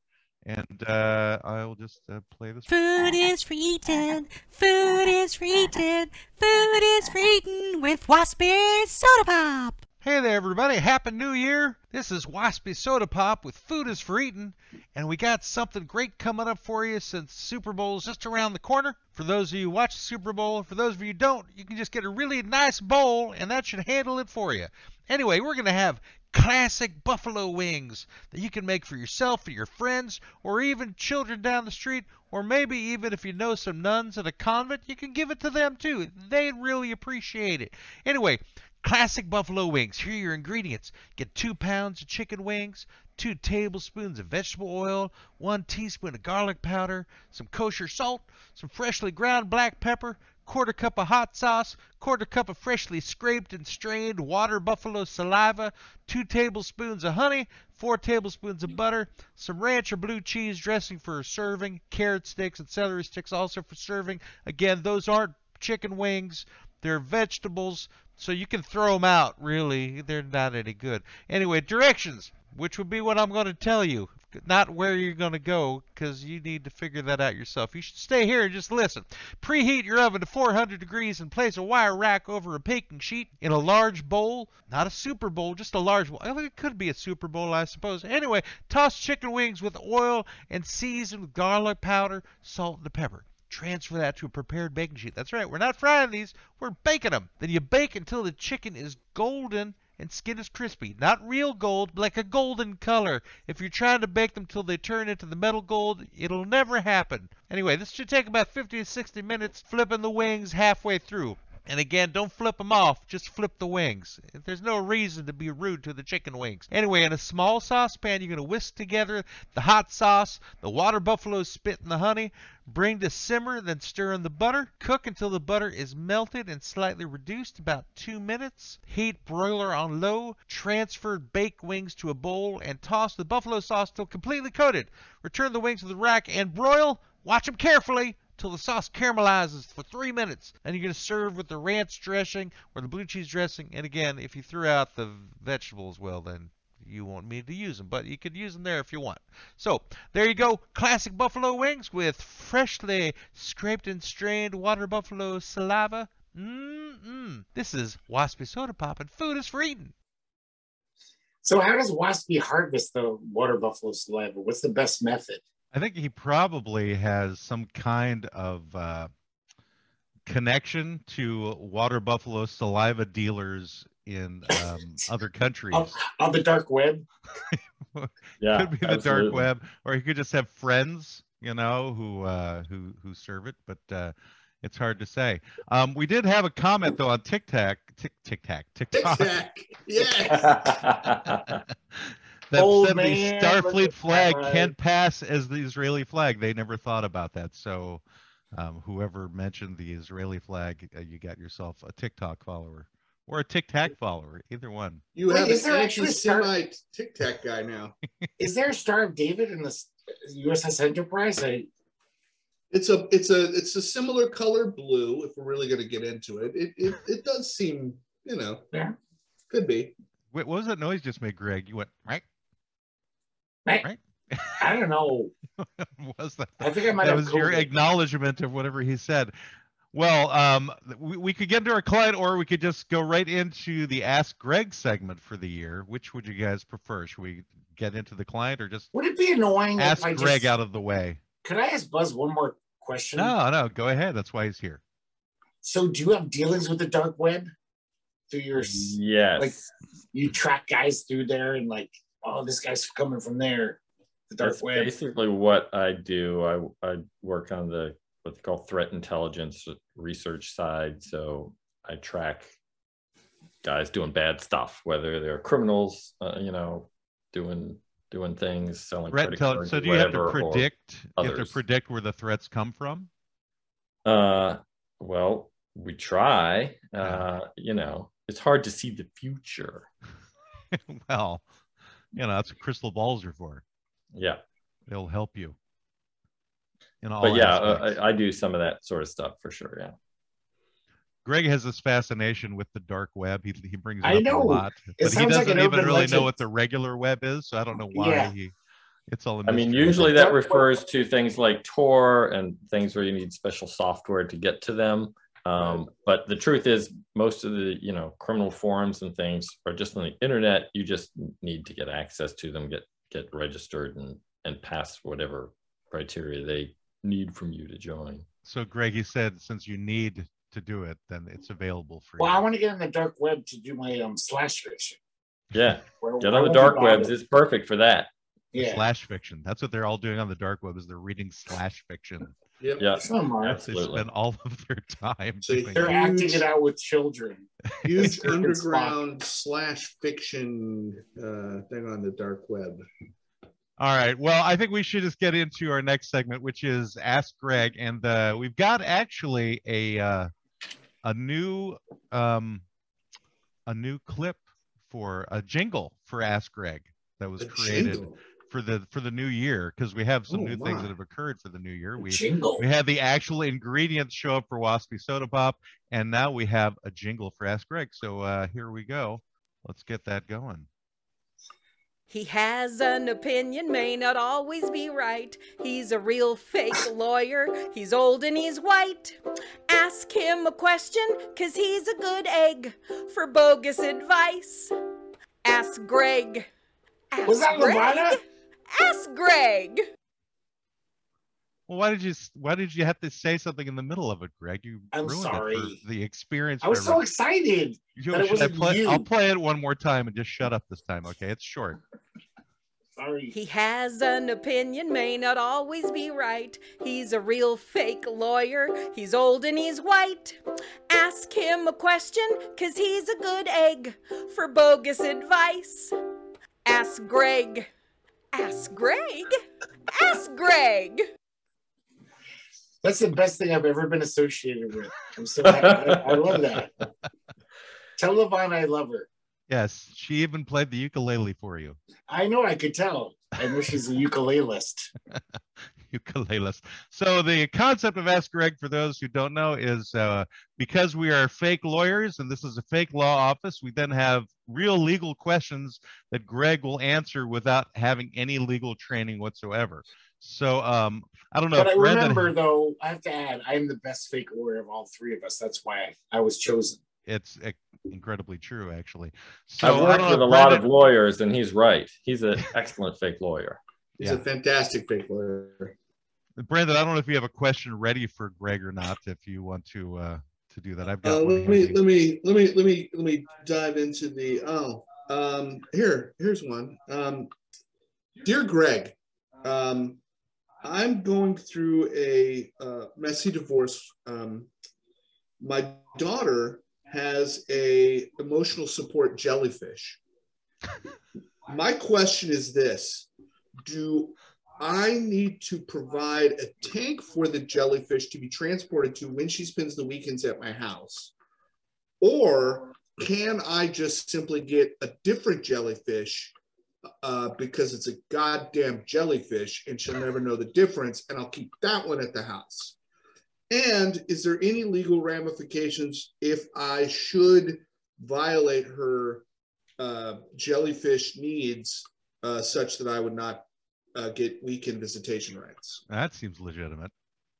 A: and uh, I'll just uh, play this.
F: Food is eating. Food is eating. Food is eating with Waspy Soda Pop.
G: Hey there, everybody. Happy New Year. This is Waspy Soda Pop with Food is for Eating, and we got something great coming up for you since Super Bowl is just around the corner. For those of you who watch the Super Bowl, for those of you who don't, you can just get a really nice bowl, and that should handle it for you. Anyway, we're going to have classic buffalo wings that you can make for yourself or your friends or even children down the street or maybe even if you know some nuns at a convent you can give it to them too they'd really appreciate it anyway classic buffalo wings. Here are your ingredients. Get two pounds of chicken wings two tablespoons of vegetable oil one teaspoon of garlic powder some kosher salt some freshly ground black pepper quarter cup of hot sauce, quarter cup of freshly scraped and strained water buffalo saliva, two tablespoons of honey, four tablespoons of butter, some ranch or blue cheese dressing for a serving, carrot sticks and celery sticks also for serving. Again, those aren't chicken wings, they're vegetables, so you can throw them out, really. They're not any good. Anyway, directions, which would be what I'm going to tell you not where you're going to go because you need to figure that out yourself. You should stay here and just listen. Preheat your oven to 400 degrees and place a wire rack over a baking sheet in a large bowl, not a super bowl, just a large bowl. It could be a super bowl, I suppose. Anyway, toss chicken wings with oil and season with garlic powder, salt, and pepper. Transfer that to a prepared baking sheet. That's right, we're not frying these, we're baking them. Then you bake until the chicken is golden and skin is crispy. Not real gold, like a golden color. If you're trying to bake them till they turn into the metal gold, it'll never happen. Anyway, this should take about 50 to 60 minutes, flipping the wings halfway through. And again, don't flip them off, just flip the wings. There's no reason to be rude to the chicken wings. Anyway, in a small saucepan, you're going to whisk together the hot sauce, the water buffalo spit, and the honey. Bring to simmer, then stir in the butter. Cook until the butter is melted and slightly reduced, about two minutes. Heat broiler on low. Transfer baked wings to a bowl and toss the buffalo sauce till completely coated. Return the wings to the rack and broil. Watch them carefully till the sauce caramelizes for three minutes. And you're going to serve with the ranch dressing or the blue cheese dressing. And again, if you threw out the vegetables, well, then you won't need to use them, but you could use them there if you want. So there you go, classic buffalo wings with freshly scraped and strained water buffalo saliva. Mmm, this is Waspy Soda Pop, and food is for eating.
B: So how does Waspy harvest the water buffalo saliva? What's the best method?
G: I think he probably has some kind of uh, connection to water buffalo saliva dealers in um, *laughs* other countries.
B: On, on, the dark web? *laughs*
C: yeah,
G: could be the dark web, or he could just have friends, you know, who uh, who who serve it. But uh, it's hard to say. Um, we did have a comment though on TikTok, Tic Tic Tac.
E: Tic yes. *laughs*
G: that Old said the Starfleet flag can't pass as the Israeli flag. They never thought about that. So, um, whoever mentioned the Israeli flag, uh, you got yourself a TikTok follower or a Tic Tac follower, either one.
E: You Wait, have is an anti-Semite Tic Tac guy now. *laughs*
B: is there a Star of David in the USS Enterprise? I...
E: It's a it's a it's a similar color blue. If we're really going to get into it, it it, it does seem you know
B: yeah
E: could be.
G: Wait, what was that noise just made, Greg? You went right.
B: Right. I don't know. *laughs*
G: was that?
B: I think I might
G: that
B: have
G: was your acknowledgement of whatever he said. Well, um, we, we could get into our client, or we could just go right into the Ask Greg segment for the year. Which would you guys prefer? Should we get into the client, or just
B: would it be annoying?
G: Ask
B: if I
G: Greg
B: just...
G: out of the way.
B: Could I ask Buzz one more question?
G: No, no, go ahead. That's why he's here.
B: So, do you have dealings with the dark web through your?
C: Yes.
B: Like, you track guys through there and like, oh, this guy's coming from there
C: the dark That's web. Basically, what I do, I I work on the what they call threat intelligence research side. So I track guys doing bad stuff, whether they're criminals, uh, you know, doing doing things, selling threat credit cards,
G: So do you have to predict? You have to predict where the threats come from.
C: Uh, well, we try. Uh, you know, it's hard to see the future. *laughs*
G: well, you know, that's what crystal balls are for.
C: Yeah.
G: It'll help you.
C: In all but yeah, uh, I, I, do some of that sort of stuff for sure. Yeah.
G: Greg has this fascination with the dark web. He, he brings it
B: I
G: up
B: know.
G: a lot, but he doesn't
B: like
G: even really
B: legend.
G: know what the regular web is. So I don't know why yeah. he. It's all.
C: I mean, usually that refers to things like Tor and things where you need special software to get to them. Um, but the truth is, most of the you know criminal forums and things are just on the internet. You just need to get access to them, get get registered, and and pass whatever criteria they need from you to join.
A: So Greg, you said since you need to do it, then it's available for
B: Well,
A: you.
B: Well, I want to get on the dark web to do my um slash fiction.
C: Yeah,
B: Where-
C: get
B: I
C: on the dark
B: be
C: webs.
B: bothered.
C: It's perfect for that.
B: Yeah,
A: Slash fiction. That's what they're all doing on the dark web is they're reading slash fiction.
E: Yep.
C: Yeah,
B: it's not mine.
A: They
C: absolutely.
A: spend all of their time
E: So
B: They're
A: that.
B: acting it out with children. *laughs*
E: Huge underground slash fiction uh, thing on the dark web.
A: All right. Well, I think we should just get into our next segment, which is Ask Greg, and uh, we've got actually a uh, a new um, a new clip for a jingle for Ask Greg that was
E: A
A: created
E: jingle.
A: For the for the new year because we have some
E: Oh,
A: new things that have occurred for the new year. We
B: Jingle.
A: we had the actual ingredients show up for Waspy Soda Pop, and now we have a jingle for Ask Greg. So uh, here we go. Let's get that going.
H: He has an opinion, may not always be right. He's a real fake lawyer. He's old and he's white. Ask him a question, cause he's a good egg for bogus advice. Ask Greg. Ask
B: Was that
H: Greg.
B: Levana?
H: Ask Greg.
A: Well, why did you why did you have to say something in the middle of it, Greg? You
B: I'm
A: ruined it
B: sorry.
A: for the experience.
B: I was
A: for
B: so excited.
A: You-
B: that it
A: I
B: wasn't
A: play, I'll play it one more time and just shut up this time, okay? It's short.
B: Sorry.
H: He has an opinion, may not always be right. He's a real fake lawyer. He's old and he's white. Ask him a question, cause he's a good egg for bogus advice. Ask Greg. Ask Greg. Ask Greg.
B: That's the best thing I've ever been associated with. I'm so happy. I, I love that. *laughs* Tell Levana I love her.
A: Yes, she even played the ukulele for you.
B: I know I could tell. I know she's a ukulelist. *laughs*
A: Ukulelist. So the concept of Ask Greg, for those who don't know, is uh, because we are fake lawyers and this is a fake law office, we then have real legal questions that Greg will answer without having any legal training whatsoever. So um, I don't know.
B: But I
A: if Brendan-
B: remember, though, I have to add, I am the best fake lawyer of all three of us. That's why I, I was chosen.
A: it's uh, incredibly true, actually. So
C: I've worked
A: don't know
C: with a
A: if
C: lot of lawyers, and he's right. He's an *laughs* excellent fake lawyer.
E: He's
A: Yeah.
E: a fantastic fake lawyer.
A: Brandon, I don't know if you have a question ready for Greg or not. If you want to uh, to do that, I've got
E: Uh,
A: one.
E: let me
A: handy.
E: let me let me let me let me dive into the oh um here here's one um dear Greg um I'm going through a uh, messy divorce um my daughter has a emotional support jellyfish *laughs* my question is this do I need to provide a tank for the jellyfish to be transported to when she spends the weekends at my house? Or can I just simply get a different jellyfish uh, because it's a goddamn jellyfish and she'll never know the difference and I'll keep that one at the house? And is there any legal ramifications if I should violate her uh, jellyfish needs uh, such that I would not uh, get weekend visitation rights?
A: That seems legitimate.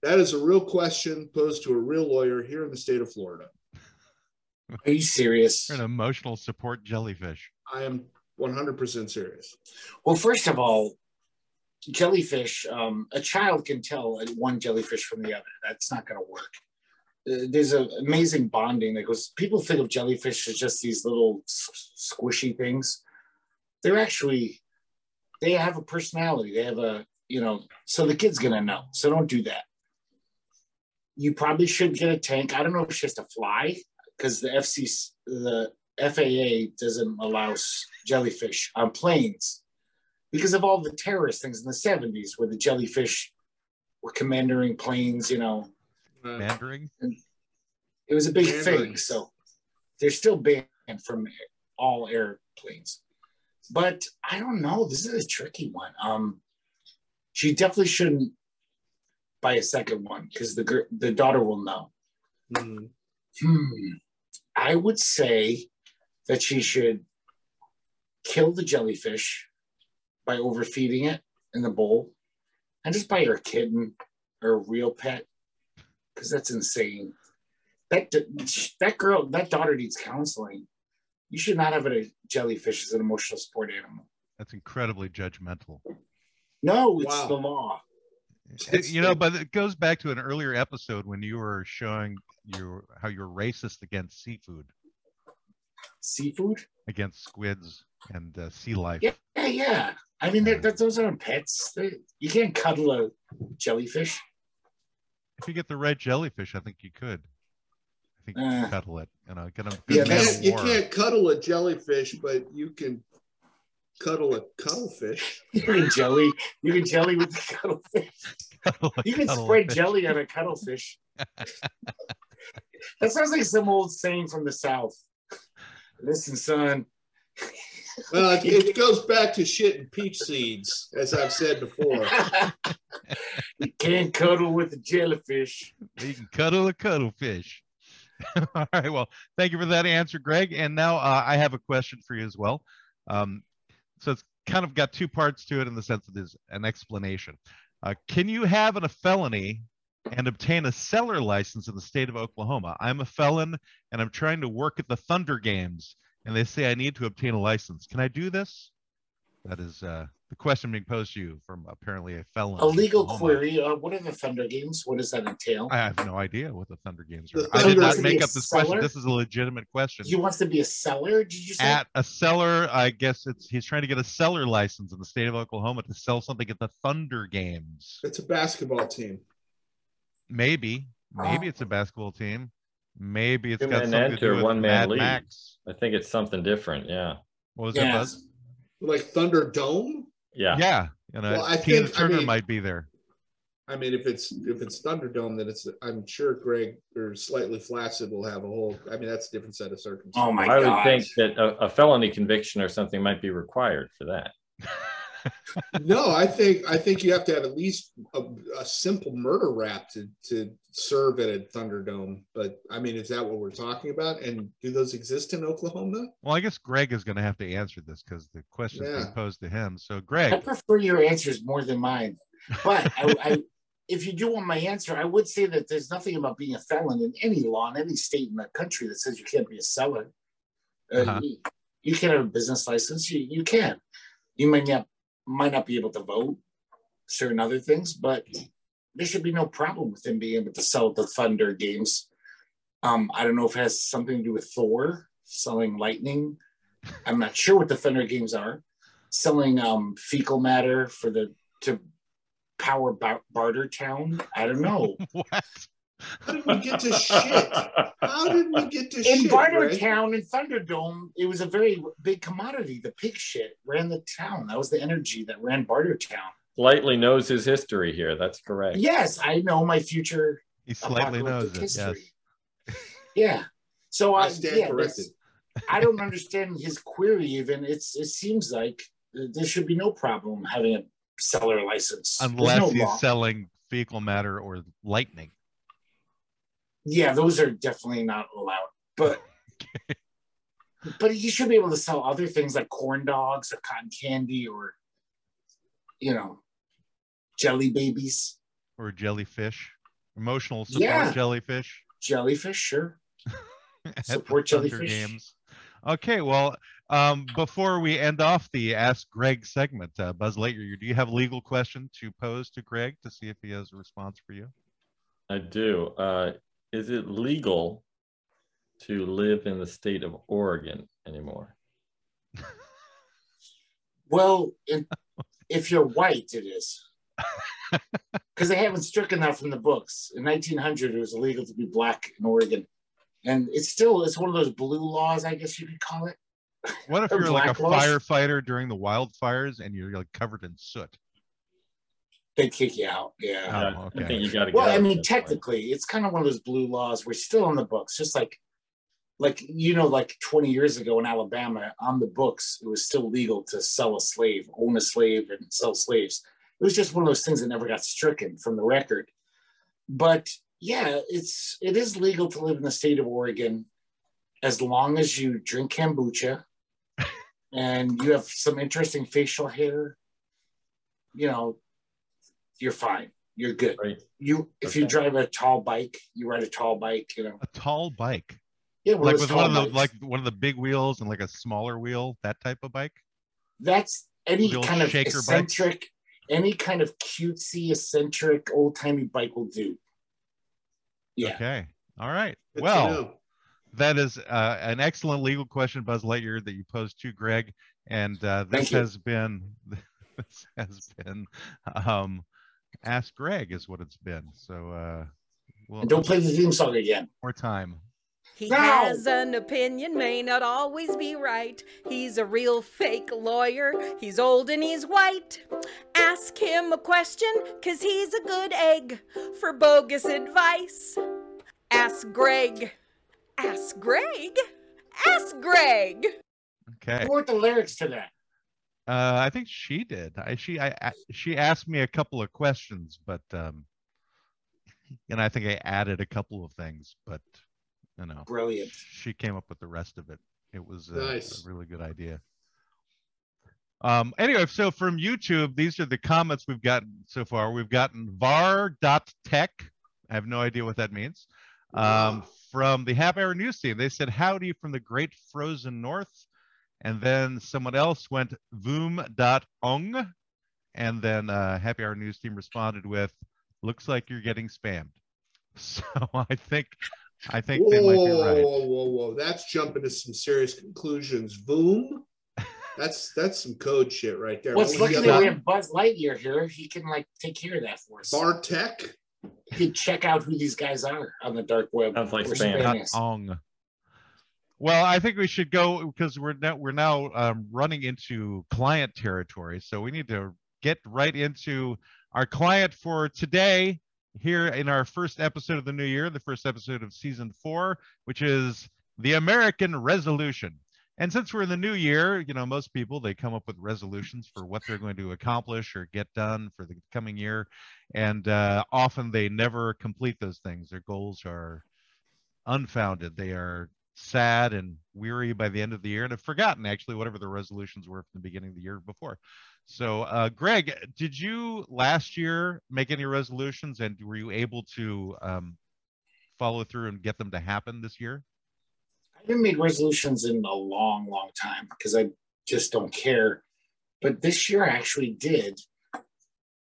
E: That is a real question posed to a real lawyer here in the state of Florida.
B: Are you serious?
A: You're an emotional support jellyfish.
E: I am 100% serious.
B: Well, first of all, jellyfish, um, a child can tell one jellyfish from the other. That's not going to work. Uh, there's an amazing bonding that goes. People think of jellyfish as just these little squishy things. They're actually, they have a personality. They have a, you know, so the kid's going to know. So don't do that. You probably should get a tank. I don't know if she has to fly because the FC, the FAA doesn't allow jellyfish on planes because of all the terrorist things in the 70s where the jellyfish were commandering planes, you know,
E: Uh,
B: it was a big
E: Commandering.
B: thing. So they're still banned from all airplanes. But I don't know. This is a tricky one. Um, she definitely shouldn't buy a second one because the gir- the daughter will know.
E: hmm.
B: Hmm. I would say that she should kill the jellyfish by overfeeding it in the bowl and just buy her a kitten or a real pet because that's insane. that that girl, that daughter needs counseling. You should not have a jellyfish as an emotional support animal.
A: That's incredibly judgmental.
B: No, it's
E: Wow.
B: the law.
A: It- you know, but it goes back to an earlier episode when you were showing your how you're racist against seafood,
B: Seafood?
A: against squids and uh, sea life.
B: Yeah, yeah, yeah. I mean, they're, that, those aren't pets. They, you can't cuddle a jellyfish.
A: If you get the right jellyfish, I think you could. I think you
B: Uh.
A: cuddle it. You know, get a
E: You
A: good man
E: can't, you can't cuddle a jellyfish, but you can cuddle a cuttlefish. *laughs*
B: You can jelly. You can jelly with the cuttlefish.
A: Cuddle
B: You can
A: cuddle a
B: spread
A: fish.
B: jelly on a cuttlefish. *laughs* that sounds like some old saying from the South. Listen, son.
E: Well, it, *laughs* it goes back to shit and peach seeds, as I've said before.
B: you can't cuddle with a jellyfish.
A: You can cuddle a cuttlefish. *laughs* All right. Well, thank you for that answer, Greg. And now uh, I have a question for you as well. Um, so it's kind of got two parts to it in the sense that there's an explanation. Uh, can you have an, a felony and obtain a seller license in the state of Oklahoma? I'm a felon and I'm trying to work at the Thunder Games, and they say I need to obtain a license. Can I do this? That is uh, the question being posed to you from apparently a felon.
B: A legal
A: Oklahoma.
B: query. Uh, what are the Thunder Games? What does that entail?
A: I have no idea what the Thunder Games are.
E: The
A: I did not make up this question. This is a legitimate question.
B: He wants to be a seller. Did you say?
A: At a seller, I guess it's he's trying to get a seller license in the state of Oklahoma to sell something at the Thunder Games.
E: It's a basketball team.
A: Maybe, maybe
B: Oh.
A: it's a basketball team. Maybe it's
C: Two
A: got something to do with
C: one man
A: Mad
C: lead.
A: Max.
C: I think it's something different. Yeah.
A: What was that,
B: yeah.
A: Buzz?
E: Like Thunderdome.
C: Yeah.
A: Yeah, you know,
E: Well, I
A: Tina
E: think- I
A: Turner
E: mean-
A: might be there.
E: I mean, if it's if it's Thunderdome, then it's I'm sure Greg or Slightly Flaccid will have a whole. I mean, that's a different set of circumstances.
B: Oh my
C: I would think that a, a felony conviction or something might be required for that. *laughs*
E: no, I think I think you have to have at least a, a simple murder rap to to serve at a Thunderdome. But I mean, is that what we're talking about? And do those exist in Oklahoma?
A: Well, I guess Greg is going to have to answer this because the question's
E: Yeah.
A: being posed to him. So, Greg, I
B: prefer your answers more than mine. But I, I, if you do want my answer, I would say that there's nothing about being a felon in any law in any state in the country that says you can't be a seller. Uh,
A: Uh-huh.
B: you, you can have a business license. You, you can. You might not might not be able to vote certain other things, but there should be no problem with him being able to sell the Thunder games. Um, I don't know if it has something to do with Thor selling lightning. I'm not sure what the Thunder games are. Selling um, fecal matter for the to power bar- barter town. I don't know. *laughs*
A: what?
E: How did we get to shit? How did we get to *laughs*
B: in
E: shit?
B: barter
E: Greg?
B: town in Thunderdome, it was a very big commodity. The pig shit ran the town. That was the energy that ran barter town.
C: Lightly knows his history here. That's correct.
B: Yes, I know my future
A: He slightly knows
B: apocalyptic
A: it. Yes.
B: history. Yeah. So I,
E: I stand
B: yeah,
E: corrected.
B: I don't understand his query. Even it's it seems like there should be no problem having a seller license
A: Unless
B: no
A: he's
B: law.
A: selling fecal matter or lightning.
B: Yeah, those are definitely not allowed. But *laughs* but you should be able to sell other things like corn dogs or cotton candy or you know jelly babies,
A: or jellyfish, emotional support
B: Yeah.
A: jellyfish.
B: jellyfish. Sure. *laughs* Support
A: Thunder
B: jellyfish.
A: Okay, well, um, before we end off the Ask Greg segment, uh, Buzz Lightyear, do you have a legal question to pose to Greg to see if he has a response for you?
C: I do. Uh, is it legal to live in the state of Oregon anymore? *laughs*
B: Well, in, if you're white, it is. *laughs* Because they haven't stricken that from the books. In 1900, it was illegal to be black in Oregon, and it's still it's one of those blue laws, I guess you could call it.
A: What if *laughs* you're like a
B: laws.
A: firefighter during the wildfires and you're like covered in soot?
B: They kick you out. Yeah.
C: Oh, yeah,
A: Oh,
C: I think you got to
B: Well. I mean,
C: this point.
B: technically, it's kind of one of those blue laws. We're still in the books, just like, like you know, like 20 years ago in Alabama, on the books, it was still legal to sell a slave, own a slave, and sell slaves. It was just one of those things that never got stricken from the record. But yeah, it's it is legal to live in the state of Oregon as long as you drink kombucha *laughs* and you have some interesting facial hair. You know, you're fine. you're good.
C: Right.
B: You if you drive a tall bike, you ride a tall bike, you know.
A: A tall bike,
B: Yeah, one
A: like with one of the
B: bikes.
A: like one of the big wheels and like a smaller wheel, that type of bike.
B: that's any
A: The
B: kind of
A: shaker bikes?
B: eccentric, any kind of cutesy, eccentric, old timey bike will do. Yeah.
A: Okay. All right.
E: Good
A: well, that is uh, an excellent legal question, Buzz Lightyear, that you posed to Greg, and uh, this
B: Thank you.
A: has been *laughs* this has been um, Ask Greg is what it's been. So uh, we'll
B: And don't play the theme song again.
A: more time.
H: He
B: No.
H: has an opinion, may not always be right. He's a real fake lawyer. He's old and he's white. Ask him a question, cause he's a good egg for bogus advice. Ask Greg. Ask Greg? Ask Greg!
A: Okay.
B: Who wrote the lyrics to that?
A: Uh, I think she did. I she I, I she asked me a couple of questions, but um, and I think I added a couple of things, but you know,
B: Brilliant.
A: she came up with the rest of it. It was uh,
E: Nice.
A: a really good idea. Um, anyway, so from YouTube, these are the comments we've gotten so far. We've gotten var.tech. I have no idea what that means. Um,
E: Wow.
A: from the Half Hour News team, they said howdy from the great frozen north. And then someone else went voom.ong. And then uh, Happy Hour News team responded with, looks like you're getting spammed. *laughs* So I think I think
E: Whoa,
A: they might be right.
E: whoa, whoa, whoa! That's jumping to some serious conclusions. Voom. That's that's some code shit right there.
B: What's
E: What was
B: lucky that we have Buzz Lightyear here. He can like take care of that for us.
E: Bartek.
B: He can check out who these guys are on the dark web.
C: Sounds like spam.
B: spam
A: Not ong. Well, I think we should go because we're now we're now um, running into client territory, so we need to get right into our client for today here in our first episode of the new year, the first episode of season four, which is the American Resolution. And since we're in the new year, you know, most people they come up with resolutions for what they're going to accomplish or get done for the coming year, and uh, often they never complete those things. Their goals are unfounded. They are sad and weary by the end of the year and have forgotten actually whatever the resolutions were from the beginning of the year before. So, uh, Greg, did you last year make any resolutions and were you able to um, follow through and get them to happen this year?
B: I haven't made resolutions in a long, long time because I just don't care. But this year I actually did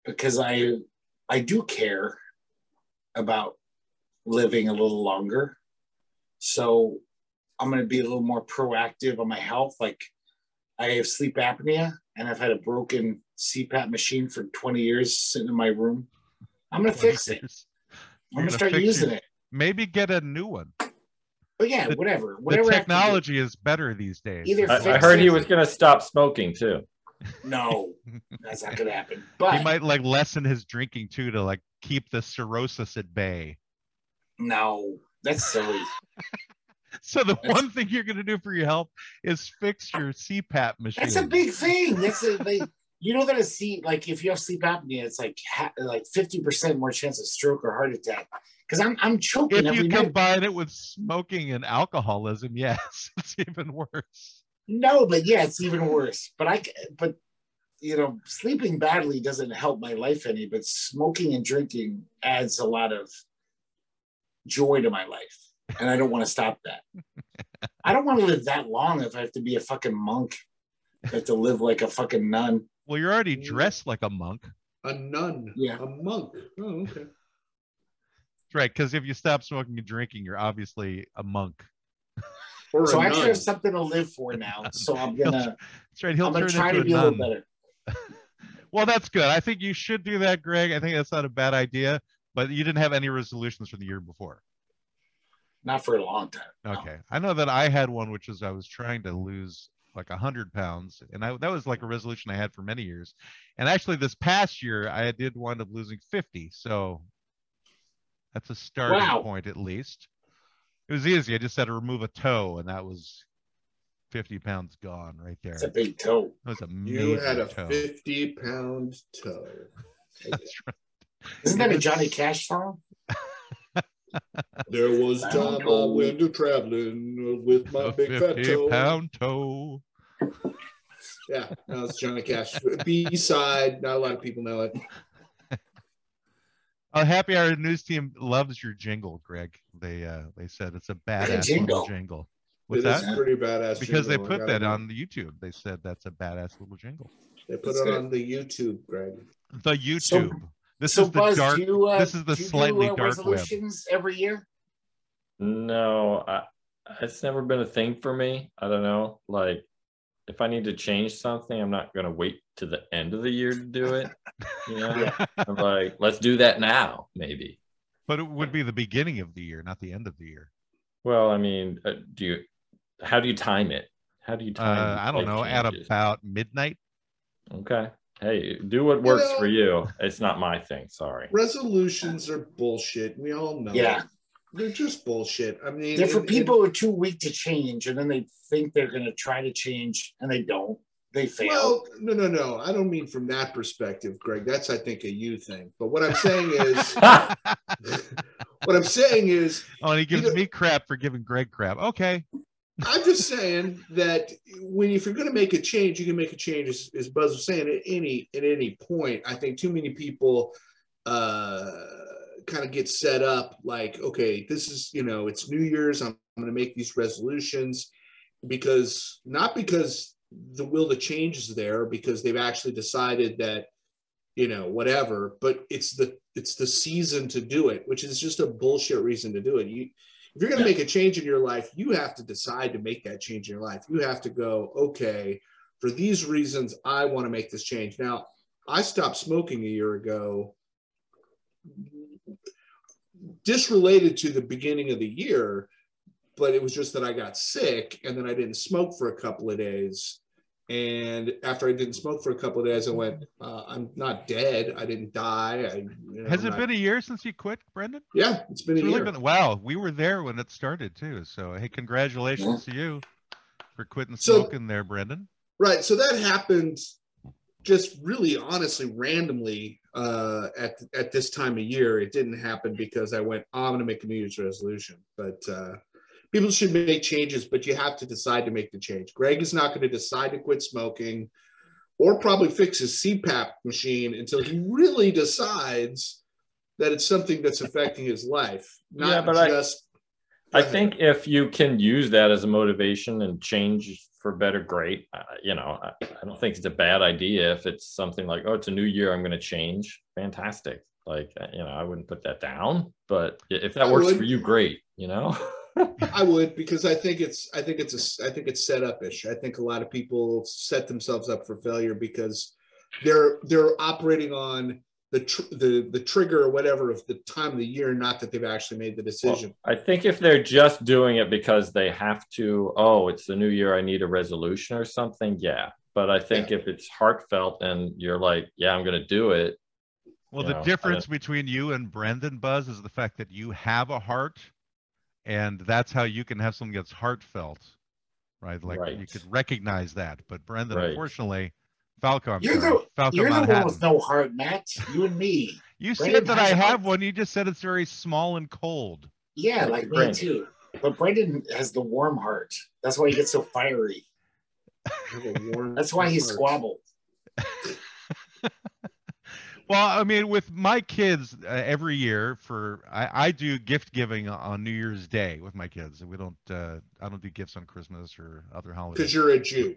B: because I I do care about living a little longer. So I'm going to be a little more proactive on my health. Like I have sleep apnea and I've had a broken CPAP machine for 20 years sitting in my room. I'm going to fix it. I'm going
A: gonna
B: start using
A: your-
B: it.
A: Maybe get a new one.
B: But yeah,
A: The-
B: whatever.
A: The
B: Whatever I have to do.
A: technology is better these days.
B: Either
C: I, I
B: fix
C: heard he was going to stop smoking too.
B: No, *laughs* that's not going to happen. But he
A: might like lessen his drinking too to like keep the cirrhosis at bay.
B: no, that's silly. *laughs* *laughs*
A: So the
B: That's-
A: one thing you're going to do for your health is fix your CPAP machine.
B: That's a big thing. That's a they, you know that a seat like if you have sleep apnea, it's like ha, like fifty percent more chance of stroke or heart attack. Because I'm I'm choking
A: if
B: every
A: you
B: night.
A: combine it with smoking and alcoholism, yes, *laughs* it's even worse.
B: No, but yeah, it's even worse. But I but you know, sleeping badly doesn't help my life any. But smoking and drinking adds a lot of joy to my life, and I don't want to stop that. I don't want to live that long if I have to be a fucking monk. I have to live like a fucking nun.
A: Well, you're already dressed like a monk,
E: A nun.
B: Yeah.
E: A monk. Oh, okay.
A: That's right? Because if you stop smoking and drinking, you're obviously a monk.
E: Or
B: So
E: a
B: I actually
E: nun.
B: have something to live for now. *laughs* So I'm gonna
A: That's right. He'll
B: I'm gonna
A: turn
B: try
A: into
B: to be
A: a
B: a little better. *laughs*
A: Well, that's good. I think you should do that, Greg. I think that's not a bad idea. But you didn't have any resolutions from the year before.
B: Not for a long time. no.
A: Okay. I know that I had one, which was I was trying to lose like a hundred pounds, and I, that was like a resolution I had for many years. And actually, this past year, I did wind up losing fifty. So that's a starting
B: Wow.
A: point, at least. It was easy. I just had to remove a toe, and that was fifty pounds gone right there.
B: It's a big toe.
A: That was a
E: You had a
A: toe.
E: 50 pound toe. *laughs*
A: That's right.
B: Isn't that a Johnny Cash song?
E: There was a
B: Pound
E: time I
B: toe.
E: went to traveling with my
A: A
E: big fat toe.
A: pound toe.
E: Yeah, that was Johnny Cash. B side. Not a lot of people know it. *laughs*
A: Uh, Happy Hour News Team loves your jingle, Greg. They uh they said it's a badass
B: jingle.
A: little jingle. What's
E: It is
A: that?
E: pretty badass.
A: Because they
E: jingle, I
A: put that
E: admit.
A: on the YouTube. They said that's a badass little jingle.
E: They put
B: That's
E: it
B: good.
E: on the YouTube, Greg.
A: The YouTube. This
B: so
A: is the
B: Buzz,
A: dark.
B: you, uh,
A: this is the
B: do you
A: slightly
B: do, uh,
A: dark web.
B: resolutions every year.
C: No, I, it's never been a thing for me. I don't know. Like, if I need to change something, I'm not going to wait to the end of the year to do it. You know, *laughs* I'm like, let's do that now, maybe.
A: but it would be the beginning of the year, not the end of the year.
C: Well, I mean, uh, do you, how do you time it? How do you
A: Uh. I don't
C: life
A: know. At about midnight.
C: Okay. Hey, do what works
E: know-
C: for you. It's not my thing. Sorry.
E: Resolutions are bullshit. We all know.
B: Yeah.
E: it. They're just bullshit. I mean,
B: They're for
E: and-
B: people who are too weak to change, and then they think they're going to try to change, and they don't. They
E: and-
B: fail.
E: well, no, no, no. I don't mean from that perspective, Greg. That's I think a you thing. But what I'm saying is, *laughs* *laughs* what I'm saying is,
A: Oh, and he gives
E: know-
A: me crap for giving Greg crap. Okay.
E: I'm just saying that when if you're going to make a change, you can make a change. As, as Buzz was saying, at any at any point, I think too many people uh, kind of get set up like, okay, this is you know, it's New Year's. I'm, I'm going to make these resolutions because not because the will to change is there, because they've actually decided that you know whatever, but it's the it's the season to do it, which is just a bullshit reason to do it. You if you're going to make a change in your life, you have to decide to make that change in your life. You have to go, okay, for these reasons, I want to make this change. Now, I stopped smoking a year ago, disrelated to the beginning of the year, but it was just that I got sick and then I didn't smoke for a couple of days. And after I didn't smoke for a couple of days, I went, uh, I'm not dead. I didn't die. I, you know,
A: Has it
E: I'm
A: been a year since you quit, Brendan?
E: Yeah, it's been a
A: really
E: year.
A: been wow. We were there when it started too. So hey, congratulations to you for quitting
E: So-
A: smoking there, Brendan.
E: Right. So that happened just really honestly randomly uh, at at this time of year. It didn't happen because I went, oh, I'm going to make a New Year's resolution. But uh, people should make changes, but you have to decide to make the change. Greg is not going to decide to quit smoking or probably fix his CPAP machine until he really decides that it's something that's affecting his life. Not
C: Yeah, but I-
E: just.
C: I think if you can use that as a motivation and change for better, great. Uh, you know, I, I don't think it's a bad idea if it's something like, oh, it's a new year, I'm going to change. Fantastic. Like, uh, you know, I wouldn't put that down, but if that
E: I
C: works
E: would.
C: for you, great. You know, *laughs*
E: I would because I think it's I think it's a I think it's set up ish. I think a lot of people set themselves up for failure because they're they're operating on the tr- the the trigger or whatever of the time of the year, not that they've actually made the decision.
C: I think if they're just doing it because they have to, oh, it's the new year, I need a resolution or something, yeah. But I think if it's heartfelt and you're like, yeah, I'm going to do it,
A: Well, the
C: know, I
A: difference uh, between you and Brendan Buzz is the fact that you have a heart, and that's how you can have something that's heartfelt, right? Like you could recognize that. But Brendan,
C: Right.
A: unfortunately, Falco, I'm
B: You're
A: sorry,
B: the
A: Falco
B: you're the one with no heart, Matt. You and me. *laughs*
A: you
B: Brendan
A: said that I have
B: heart.
A: one. You just said it's very small and cold.
B: Yeah, like me
C: Brendan.
B: too. But Brendan has the warm heart. That's why he gets so fiery. *laughs*
E: I have a warm
B: That's why he
E: heart.
B: squabbled. *laughs*
A: Well, I mean, with my kids, uh, every year for I, I do gift giving on New Year's Day with my kids. We don't. Uh, I don't do gifts on Christmas or other holidays.
E: because you're a Jew.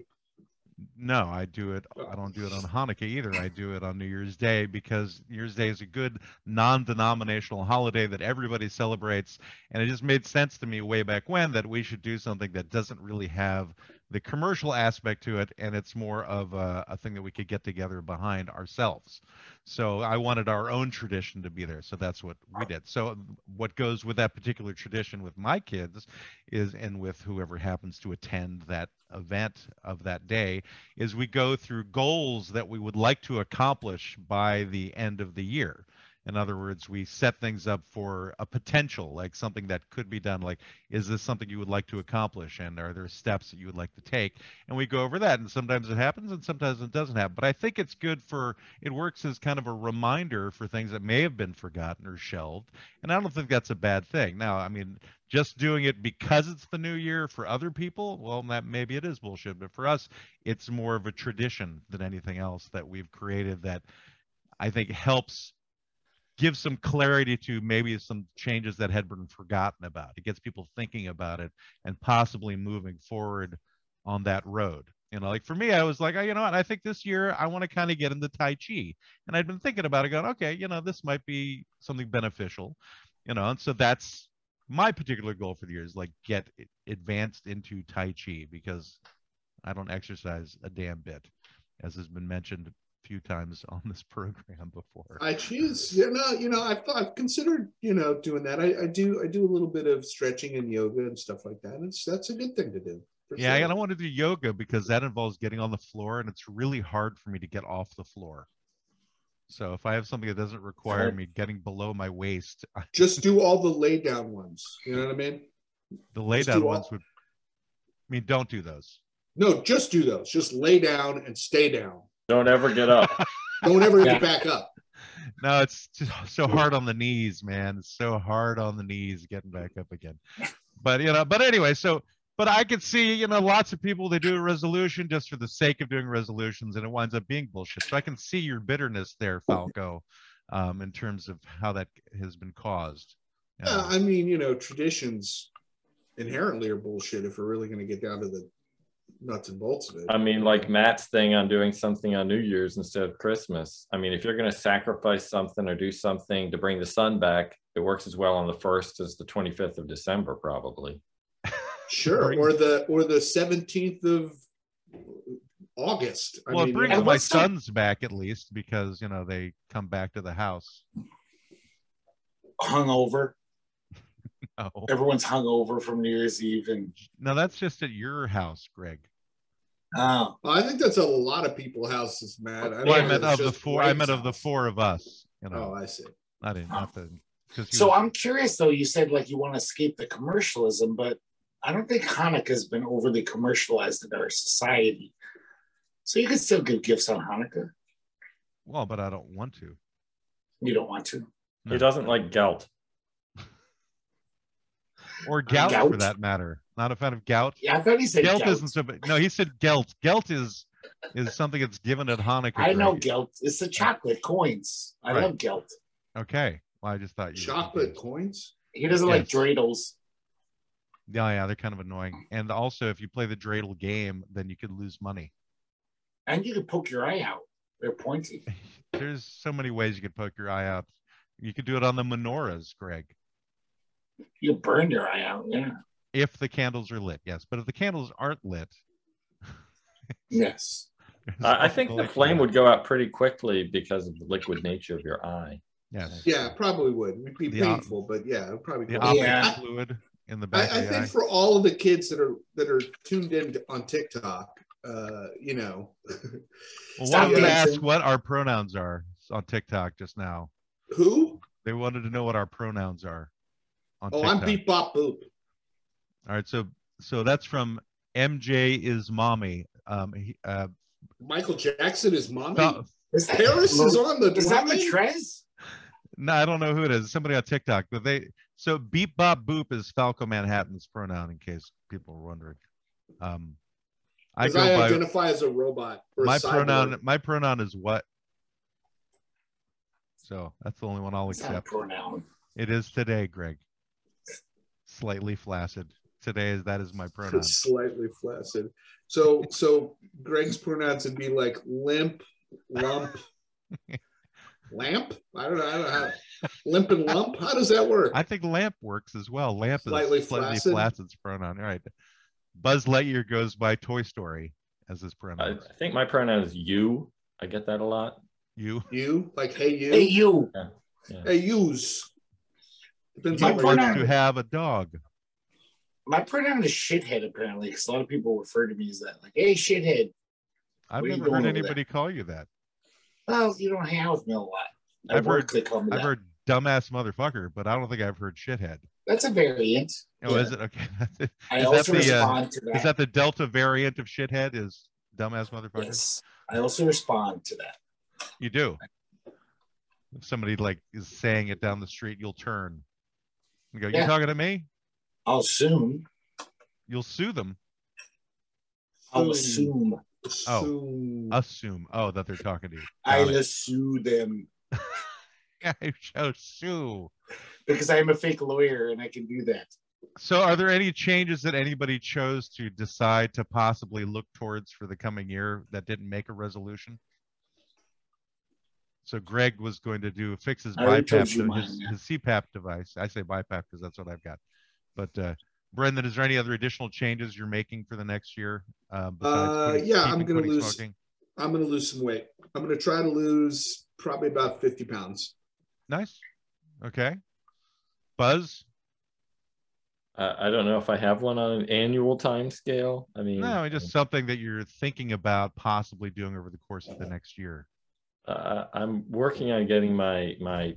A: No, I do it. I don't do it on Hanukkah either. I do it on New Year's Day because New Year's Day is a good non-denominational holiday that everybody celebrates, and it just made sense to me way back when that we should do something that doesn't really have the commercial aspect to it, and it's more of a, a thing that we could get together behind ourselves. So I wanted our own tradition to be there, so that's what we did. So what goes with that particular tradition with my kids is, and with whoever happens to attend that event of that day, is we go through goals that we would like to accomplish by the end of the year. In other words, we set things up for a potential, like something that could be done. Like, is this something you would like to accomplish? And are there steps that you would like to take? And we go over that. And sometimes it happens and sometimes it doesn't happen. But I think it's good for, it works as kind of a reminder for things that may have been forgotten or shelved. And I don't think that's a bad thing. Now, I mean, just doing it because it's the new year for other people, well, that maybe it is bullshit. But for us, it's more of a tradition than anything else that we've created that I think helps gives some clarity to maybe some changes that had been forgotten about. It gets people thinking about it and possibly moving forward on that road. You know, like for me, I was like, oh, you know what? I think this year I want to kind of get into Tai Chi. And I'd been thinking about it, going, okay, you know, this might be something beneficial, you know, and so that's my particular goal for the year is like get advanced into Tai Chi because I don't exercise a damn bit, as has been mentioned few times *laughs* on this program before.
E: I choose, you know, you know, I've, I've considered, you know, doing that. I, I do, I do a little bit of stretching and yoga and stuff like that. It's that's a good thing to do.
A: Yeah, I
E: sure.
A: don't want to do yoga because that involves getting on the floor, and it's really hard for me to get off the floor. So if I have something that doesn't require me getting below my waist, *laughs*
E: Just do all the lay down ones. You know what I mean?
A: the lay
E: Just
A: down
E: do all-
A: ones would. I mean, don't do those.
E: No, just do those. Just lay down and stay down.
C: Don't ever get up. *laughs*
E: Don't ever
B: Yeah.
E: get back up.
A: No, it's just so hard on the knees, man. It's so hard on the knees getting back up again. But you know, but anyway, so but I could see, you know, lots of people they do a resolution just for the sake of doing resolutions, and it winds up being bullshit. So I can see your bitterness there, Falco, um, in terms of how that has been caused. you know.
E: Yeah, I mean, you know, traditions inherently are bullshit if we're really going to get down to the nuts and bolts of it.
C: I mean, like Matt's thing on doing something on New Year's instead of Christmas. I mean, if you're going to sacrifice something or do something to bring the sun back, it works as well on the first as the 25th of December, probably. *laughs*
E: sure, or the or the seventeenth of August. I
A: well,
E: mean,
A: it brings
E: you know,
A: my
B: what's the-
A: sons back at least because you know they come back to the house.
B: hungover. *laughs*
A: No,
B: Everyone's hungover from New Year's Eve, and
A: no, that's just at your house, Greg.
B: Oh,
E: I think that's a lot of people houses, Matt. I
A: Well, I
E: don't
A: meant of the
E: just
A: four. I
E: Greg's
A: meant of the four of us. You
E: Oh,
A: know,
E: I see.
A: not in, not the. Because
B: so I'm curious though. You said like you want to escape the commercialism, but I don't think Hanukkah's been overly commercialized in our society. So you can still give gifts on Hanukkah.
A: well, but I don't want to.
B: You don't want to.
A: No.
C: He doesn't like gout.
A: or gout, for that matter. Not a fan of gout.
B: Yeah, I thought he said
A: Gelt
B: gelt.
A: isn't so. bad. No, he said gelt. Gelt is is something that's given at Hanukkah.
B: I know
A: Greg.
B: gelt. It's the chocolate coins. I
A: Right.
B: love gelt.
A: Okay. Well, I just thought you.
E: Chocolate coins.
B: He doesn't like dreidels.
A: Yeah, yeah, they're kind of annoying. And also, if you play the dreidel game, then you could lose money.
B: And you could poke your eye out. They're pointy. *laughs*
A: There's so many ways you could poke your eye out. You could do it on the menorahs, Greg,
B: You burn your eye out. Yeah.
A: If the candles are lit. Yes, but if the candles aren't lit, *laughs*
B: Yes.
C: I, I think the flame would go out pretty quickly because of the liquid nature of your eye.
A: Yes.
E: Yeah, probably would. It'd be
A: The op-
E: painful, but yeah, it'd probably.
A: The
E: go.
A: optic
B: Yeah.
A: fluid in the back
E: I, I
A: of the
E: think
A: eye.
E: for all of the kids that are that are tuned in on TikTok, uh, you know, *laughs*
A: Well,
B: Stop
A: one of them
B: dancing.
A: what our pronouns are on TikTok just now.
E: who?
A: They wanted to know what our pronouns are on
E: Oh,
A: TikTok.
E: I'm beep bop boop.
A: All right, so so that's from MJ is mommy. Um, he, uh,
E: Michael Jackson is mommy.
A: Fal-
B: Is that,
E: Paris is on the
B: is that
E: line?
B: Matrez?
A: no, I don't know who it is. Somebody on TikTok, but they so beep bop boop is Falco Manhattan's pronoun, in case people are wondering. Um, I go
E: I,
A: by
E: identify as a robot. Or a
A: my pronoun. My pronoun is what. So that's the only one I'll
B: Is that a
A: accept.
B: pronoun?
A: It is today, Greg. Slightly flaccid. Today is that is my *laughs* pronoun.
E: Slightly flaccid. So, so Greg's pronouns would be like limp, lump, *laughs* lamp. I don't know. I don't know how. Limp and lump. How does that work?
A: I think lamp works as well. Lamp
E: Slightly
A: is slightly
E: flaccid?
A: flaccid's pronoun. All right. Buzz Lightyear goes by Toy Story as his pronoun.
C: I think my pronoun is you. I get that a lot.
A: You.
E: you like hey you.
B: Hey, you.
E: Hey yous. Depends
A: You
B: My
E: on
A: want
B: pronoun-
A: to have a dog.
B: My pronoun is shithead, apparently, because a lot of people refer to me as that. Like, hey, shithead.
A: I've never heard anybody call you that.
B: Well, you don't hang out with me a lot. At
A: I've heard-
B: they call me
A: I've
B: that.
A: heard dumbass motherfucker, but I don't think I've heard shithead.
B: That's a variant.
A: Oh,
B: Yeah.
A: is it okay? *laughs*
B: I
A: Is that
B: also
A: the, uh,
B: respond to that.
A: Is that the Delta variant of shithead? Is dumbass motherfucker?
B: yes. I also respond to that.
A: You do. If somebody like is saying it down the street, you'll turn. You go, you
B: Yeah.
A: talking to me?
B: I'll assume.
A: You'll sue them.
B: I'll assume.
A: Oh.
E: Assume.
A: Assume. Oh, that they're talking to you.
B: I'll
A: Got it.
B: assume them. *laughs*
A: I shall sue.
B: because I am a fake lawyer and I can do that.
A: So are there any changes that anybody chose to decide to possibly look towards for the coming year that didn't make a resolution? So Greg was going to do fix his
B: I
A: BiPAP,
B: you
A: de-
B: mine,
A: his, his CPAP device. I say BiPAP because that's what I've got. But uh, Brendan, is there any other additional changes you're making for the next year? Uh, besides
E: Uh,
A: quitting-
E: yeah, I'm gonna lose-
A: smoking?
E: I'm going to lose some weight. I'm going to try to lose probably about 50 pounds.
A: Nice. Okay. Buzz?
C: I, I don't know if I have one on an annual time scale. I mean,
A: No, just something that you're thinking about possibly doing over the course of the next year.
C: uh, I'm working on getting my my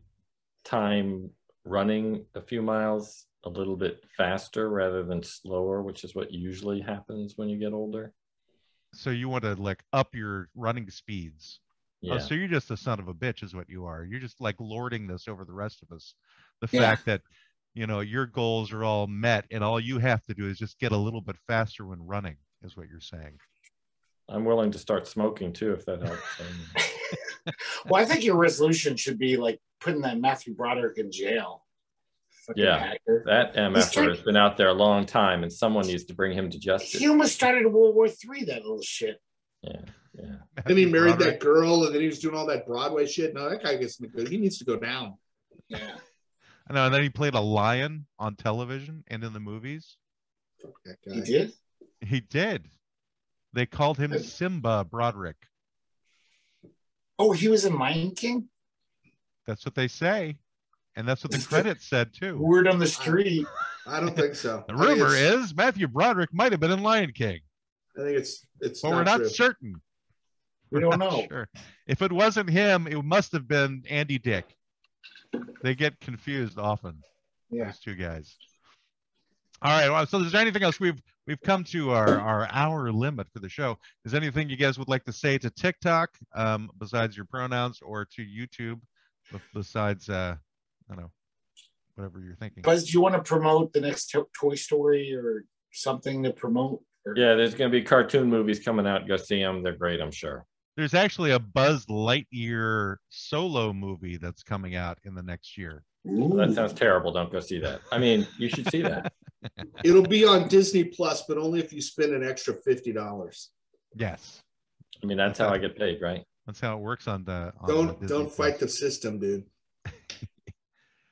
C: time running a few miles a little bit faster rather than slower, which is what usually happens when you get older.
A: So you want to like up your running speeds.
C: Oh, yeah.
A: Oh, so you're just a son of a bitch, is what you are. You're just like lording this over the rest of us. The
B: Yeah.
A: fact that you know your goals are all met, and all you have to do is just get a little bit faster when running, is what you're saying.
C: I'm willing to start smoking too if that helps. *laughs*
B: Well, I think your resolution should be like putting that Matthew Broderick in jail. Fucking
C: Yeah.
B: hacker.
C: that
B: He's
C: MFR
B: trying-
C: has been out there a long time and someone needs to bring him to justice.
B: He almost started World War Three. That little shit.
C: Yeah, yeah.
E: Then he married
A: Broderick.
E: that girl, and then he was doing all that Broadway shit. No, that guy gets me good. He needs to go down.
B: Yeah.
A: I know, and then he played a lion on television and in the movies.
E: That guy.
B: He did.
A: He did. They called him Simba Broderick.
B: Oh, he was in Lion King.
A: That's what they say, and that's what the credits said too.
B: Word on the street. *laughs*
E: I don't think so.
A: The rumor is Matthew Broderick might have been in Lion King,
E: I think it's it's
A: but
E: not
A: we're not
E: true.
A: certain.
B: We
A: We're
B: don't know.
A: Sure. If it wasn't him, it must have been Andy Dick. They get confused often.
B: Yeah.
A: Those two guys. All right. Well, so is there anything else we've we've come to our our hour limit for the show? Is there anything you guys would like to say to TikTok um, besides your pronouns or to YouTube besides uh, I don't know whatever you're thinking?
B: Buzz, do you want to promote the next to- Toy Story or something to promote? Or-
C: Yeah, there's going to be cartoon movies coming out. Go see them. They're great, I'm sure.
A: There's actually a Buzz Lightyear solo movie that's coming out in the next year.
B: Ooh.
C: That sounds terrible. Don't go see that. I mean, you should see that. *laughs*
E: It'll be on Disney Plus, but only if you spend an extra fifty dollars.
A: Yes,
C: I mean, that's how I get paid, right?
A: that's how it works on the. On
E: Don't
A: Disney
E: don't fight
A: Plus.
E: the system, dude.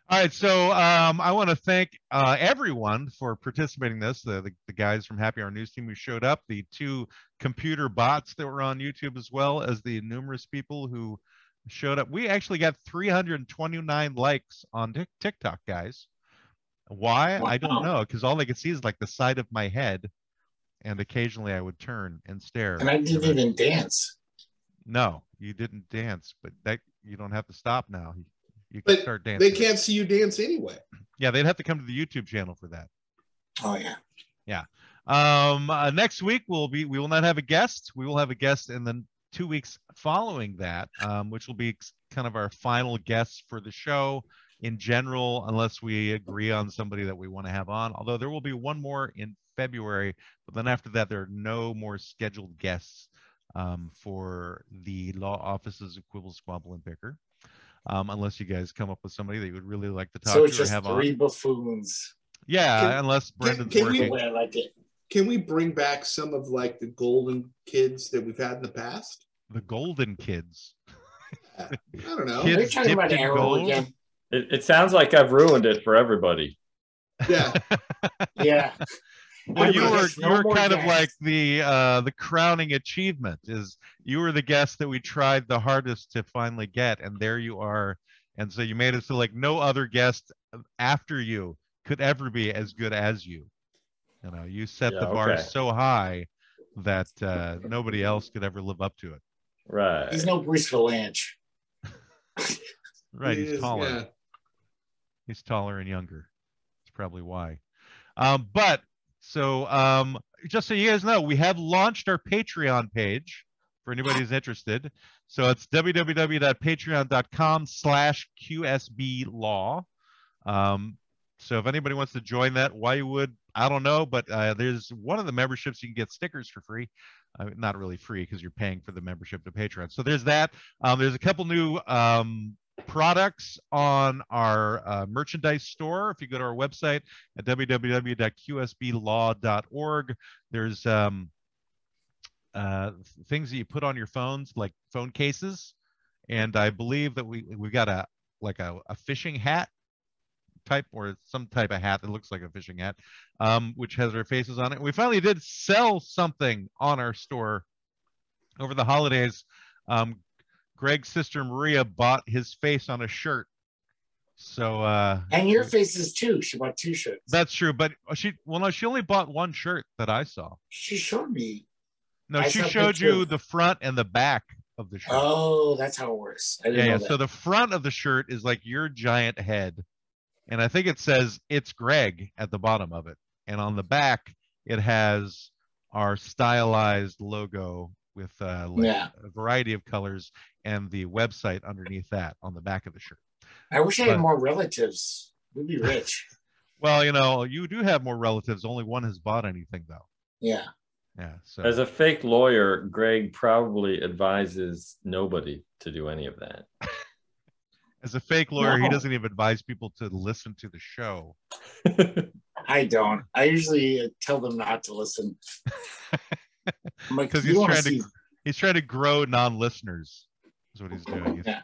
A: All right, so um, I want to thank uh, everyone for participating in this. The, the the guys from Happy Hour News Team who showed up, the two computer bots that were on YouTube, as well as the numerous people who showed up. We actually got 329 likes on Tik- TikTok, guys. Why? I don't know, because all they could see is like the side of my head, and occasionally I would turn and stare.
B: and I didn't even dance.
A: No, you didn't dance, but that you don't have to stop now. You, can
E: But
A: start dancing.
E: They can't see you dance anyway.
A: Yeah, they'd have to come to the YouTube channel for that.
B: Oh yeah. Yeah.
A: Um, uh, next week we'll be we will not have a guest. We will have a guest in the two weeks following that, um, which will be kind of our final guest for the show in general, unless we agree on somebody that we want to have on. Although there will be one more in February, but then after that there are no more scheduled guests um, for the law offices of Quibble, Squabble, and Bicker. Um, unless you guys come up with somebody that you would really like to talk
B: So it's
A: to or
B: just
A: have
B: three
A: on.
B: buffoons.
A: Yeah,
E: Can-
A: unless Brendan's
E: can we-
A: working.
B: way I like it.
E: Can we bring back some of like the golden kids that we've had in the past?
A: The Golden Kids. *laughs*
E: I don't know.
A: Kids
B: They're talking about Arrow
A: gold?
B: again.
C: It, it sounds like I've ruined it for everybody.
E: Yeah, *laughs*
B: Yeah.
A: Well, you
B: Everybody
A: were
B: gets
A: you were
B: more
A: kind of like the uh, the crowning achievement is you were the guest that we tried the hardest to finally get, and there you are. And so you made it so like no other guest after you could ever be as good as you. You know, you set the bar
C: okay.
A: so high that uh, nobody else could ever live up to it.
C: Right.
B: He's no Bruce Vilanch.
A: Right?
E: He
A: He's
E: is,
A: taller.
E: yeah.
A: He's taller and younger. That's probably why. Um, but so um, just so you guys know, we have launched our Patreon page for anybody who's interested. So it's www.patreon.com slash QSB law. Um, so if anybody wants to join that, why you would, I don't know, but uh, there's one of the memberships you can get stickers for free. Uh, not really free because you're paying for the membership to Patreon. So there's that. Um, there's a couple new um, products on our uh, merchandise store. If you go to our website at www.qsblaw.org, there's um, uh, things that you put on your phones, like phone cases, and I believe that we we got a like a, a fishing hat type or some type of hat that looks like a fishing hat, um, which has our faces on it. We finally did sell something on our store over the holidays. Um, Greg's sister Maria bought his face on a shirt. So uh
B: And your faces too. She bought two shirts.
A: that's true, but she well no, she only bought one shirt that I saw.
B: she showed me.
A: No,
B: I
A: she showed you the front and the back of the shirt.
B: Oh, that's how it works. I didn't
A: yeah,
B: know
A: yeah.
B: that.
A: So the front of the shirt is like your giant head, and I think it says "It's Greg" at the bottom of it, and on the back it has our stylized logo with uh, like
B: Yeah.
A: a variety of colors and the website underneath that on the back of the shirt.
B: I wish I had more relatives. We'd be rich. *laughs*
A: Well, you know, you do have more relatives. Only one has bought anything though.
B: yeah.
A: Yeah. So
C: As a fake lawyer, Greg probably advises nobody to do any of that. *laughs*
A: as a fake lawyer, he doesn't even advise people to listen to the show. *laughs*
B: I don't. I usually uh, tell them not to listen. I'm like,
A: 'Cause
B: you
A: he's trying to
B: see?
A: He's trying to grow non-listeners. Is what he's doing. *laughs* He's,
B: Yeah.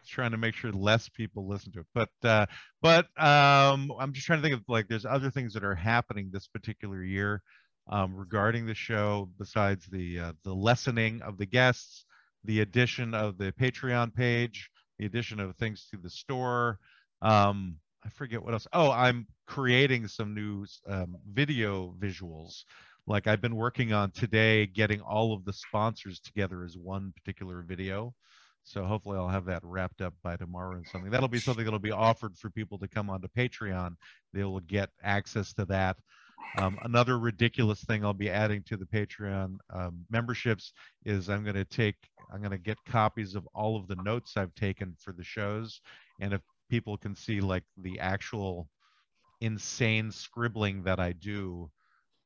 A: he's trying to make sure less people listen to it. But uh, but um, I'm just trying to think of like there's other things that are happening this particular year um, regarding the show besides the uh, the lessening of the guests, the addition of the Patreon page, the addition of things to the store. Um, I forget what else. Oh, I'm creating some new um, video visuals. Like I've been working on today, getting all of the sponsors together as one particular video. So hopefully I'll have that wrapped up by tomorrow and something. That'll be something that'll be offered for people to come onto Patreon. They will get access to that. Um, another ridiculous thing I'll be adding to the Patreon um, memberships is I'm going to take, I'm going to get copies of all of the notes I've taken for the shows. And if people can see like the actual insane scribbling that I do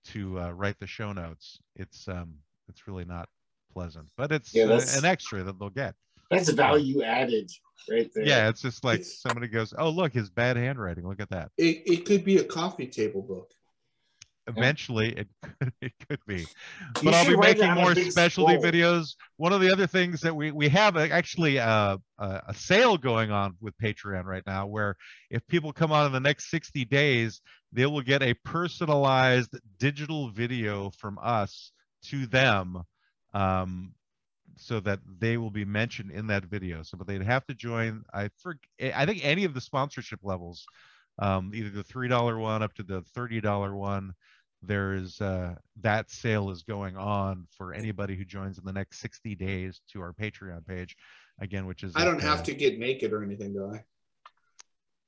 A: to uh, write the show notes, it's um, it's really not pleasant, but it's
B: Yeah,
A: uh, an extra that they'll get.
B: That's value added right there.
A: Yeah, it's just like
E: It's-
A: somebody goes, "Oh, look, his bad handwriting. Look at that."
E: It, it could be a coffee table book.
A: Eventually, it could, *laughs* it could be,
B: You
A: but I'll be making more specialty
B: scroll.
A: videos. One of the other things that we we have uh, actually a, a a sale going on with Patreon right now, where if people come on in the next 60 days, they will get a personalized digital video from us to them. Um, so that they will be mentioned in that video. So, but they'd have to join. I for I think any of the sponsorship levels, um, either the three dollar one up to the thirty dollar one. There is uh, that sale is going on for anybody who joins in the next sixty days to our Patreon page, again, which is
E: I don't
A: at,
E: have to get naked or anything, do I?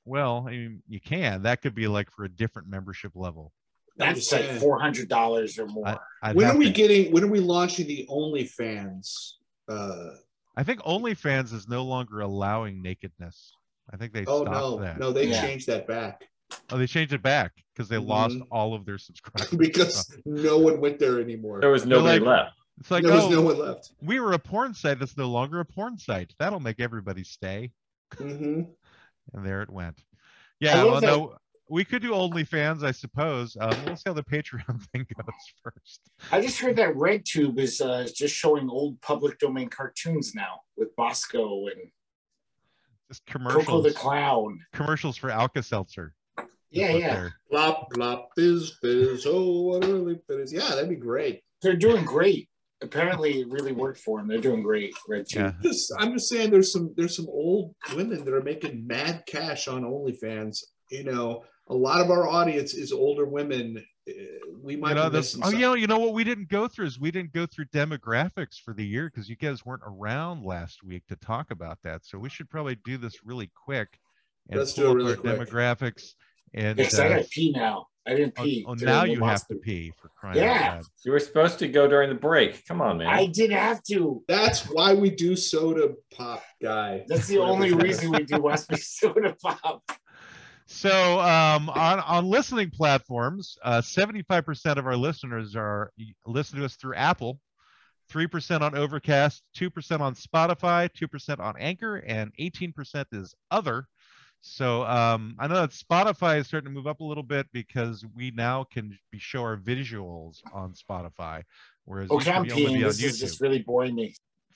A: Well, I mean, you can. That could be like for a different membership level.
B: That's like four hundred dollars or more.
A: I,
E: When are we
A: to-
E: getting? When are we launching the OnlyFans? Uh,
A: I think OnlyFans is no longer allowing nakedness. I think they
E: oh
A: stopped
E: no,
A: that.
E: no, they
B: Yeah.
E: changed that back
A: Oh, they changed it back because they lost
E: Mhm.
A: all of their subscribers. *laughs*
E: because no one went there anymore.
C: There was nobody
A: like-
C: left.
A: it's like,
E: there was
A: oh,
E: no one left.
A: we were a porn site that's no longer a porn site. That'll make everybody stay.
E: hmm *laughs*
A: And there it went. Yeah,
B: love
A: well,
B: that-
A: no, we could do OnlyFans, I suppose. Um, we'll see how the Patreon *laughs* thing goes first.
B: I just heard that RedTube is uh, just showing old public domain cartoons now with Bosko and
A: Just Koko
B: the Clown.
A: commercials for Alka Seltzer.
B: Yeah, yeah.
E: Plop plop fizz fizz. Oh, what a really fizz. Yeah, that'd be great.
B: They're doing great. Apparently, it really worked for them. They're doing great. RedTube.
A: Yeah.
E: Just, I'm just saying, there's some there's some old women that are making mad cash on OnlyFans. You know, a lot of our audience is older women. Uh, We might
A: You know, this,
E: missing
A: oh, you
E: some-
A: know, you know what we didn't go through is we didn't go through demographics for the year because you guys weren't around last week to talk about that. So we should probably do this really quick and
E: Let's do it really
A: our
E: quick.
A: demographics. And
B: Yes, I
A: uh,
B: gotta pee now. I didn't
A: oh,
B: pee.
A: oh,
B: during
A: now you have to pee for crying out
B: Yeah.
A: loud.
C: You were supposed to go during the break. Come on, man.
B: I didn't have to.
E: That's why we do soda pop, guy.
B: That's the only reason we do Westby *laughs* Soda Pop.
A: So um, on on listening platforms, uh, 75% of our listeners are listen to us through Apple, 3% on Overcast, 2% on Spotify, 2% on Anchor, and 18% is other. So um, I know that Spotify is starting to move up a little bit because we now can be show our visuals on Spotify, whereas
B: Okay, I'm
A: used to be only
B: peeing. This is just really boring me.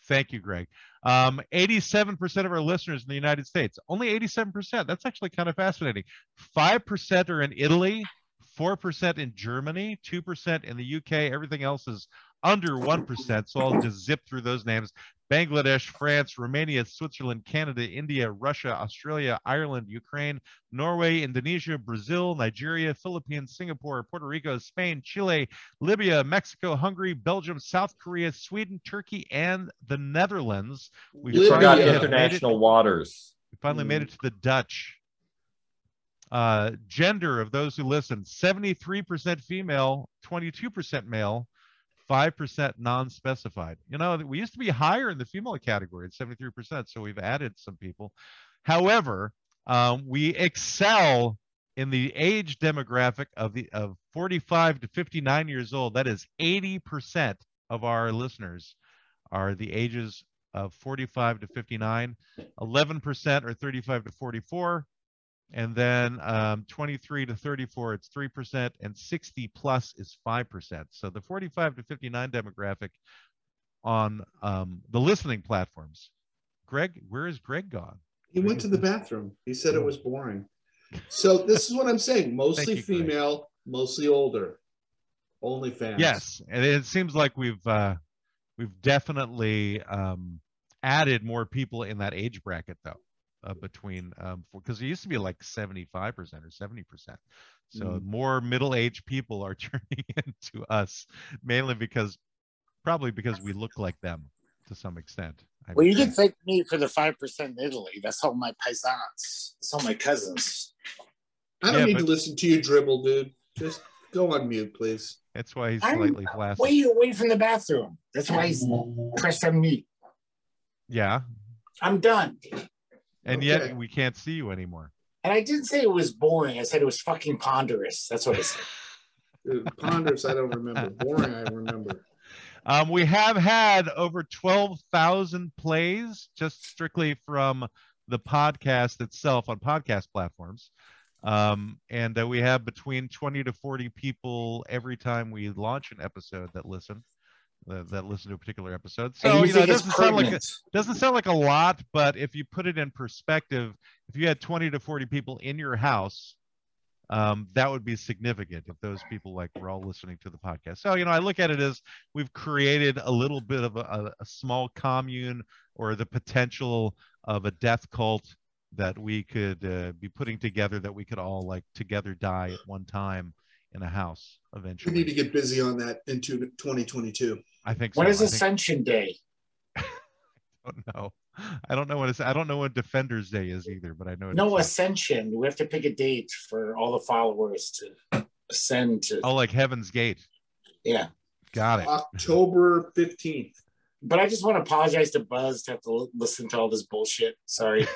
A: Thank you, Greg. Um, 87% of our listeners in the United States, only 87%. That's actually kind of fascinating. 5% are in Italy, 4% in Germany, 2% in the UK. Everything else is under 1%. So I'll just zip through those names Bangladesh, France, Romania, Switzerland, Canada, India, Russia, Australia, Ireland, Ukraine, Norway, Indonesia, Brazil, Nigeria, Philippines, Singapore, Puerto Rico, Spain, Chile, Libya, Mexico, Hungary, Belgium, South Korea, Sweden, Turkey, and the Netherlands. We
C: You forgot
A: finally
E: Libya.
A: have made it-
C: international waters.
A: we finally made it to the Dutch. Uh, gender of those who listen 73% female, 22% male, 5% non specified. You know, we used to be higher in the female category at 73%, so we've added some people. However, um, we excel in the age demographic of the of 45 to 59 years old. That is 80% of our listeners are the ages of 45 to 59. 11% are 35 to 44 and then um, 23 to 34 it's 3% and 60 plus is 5% so the 45 to 59 demographic on um, the listening platforms greg where is greg gone
E: He went to the bathroom. He said it was boring. So this is what I'm saying. *laughs* Mostly
A: you, Greg.
E: female, mostly older. Only fans.
A: yes and it seems like we've uh, we've definitely um, added more people in that age bracket though uh, between um because it used to be like 75% or 70% so
E: Mm.
A: more middle-aged people are *laughs* turning into us mainly because probably because we look like them to some extent I
B: Well, you
A: would
B: can thank me for the five percent in Italy. That's all my paisans. That's all my cousins.
E: I don't
A: Yeah,
E: need
A: but-
E: to listen to you dribble, dude. Just go on mute, please.
A: that's why he's
B: I'm
A: slightly flaccid
B: Way away from the bathroom. That's why he's *laughs* pressed on me.
A: yeah
B: I'm done.
A: And
E: Okay.
A: yet we can't see you anymore
B: And I didn't say it was boring. I said it was fucking ponderous. That's what I said. *laughs*
E: Ponderous, I don't remember. Boring, I remember.
A: Um, we have had over 12,000 plays just strictly from the podcast itself on podcast platforms. Um, and uh, we have between 20 to 40 people every time we launch an episode that listen. That, that listen to a particular episode. So you know, it doesn't sound like a, doesn't sound like a lot, but if you put it in perspective, if you had 20 to 40 people in your house, um, that would be significant if those people like were all listening to the podcast. So, you know, I look at it as we've created a little bit of a, a, small commune or the potential of a death cult that we could uh, be putting together that we could all like together die at one time in a house eventually.
E: We need to get busy on that into 2022.
A: I think so.
B: When is
A: I think-
B: Ascension Day? *laughs*
A: I don't know. I don't know what it's. I don't know what Defenders Day is either, but I know.
B: No
A: it's,
B: Ascension. We have to pick a date for all the followers to ascend to.
A: Oh, like Heaven's Gate.
B: Yeah.
A: Got it.
E: October 15th.
B: But I just want to apologize to Buzz to have to listen to all this bullshit. Sorry.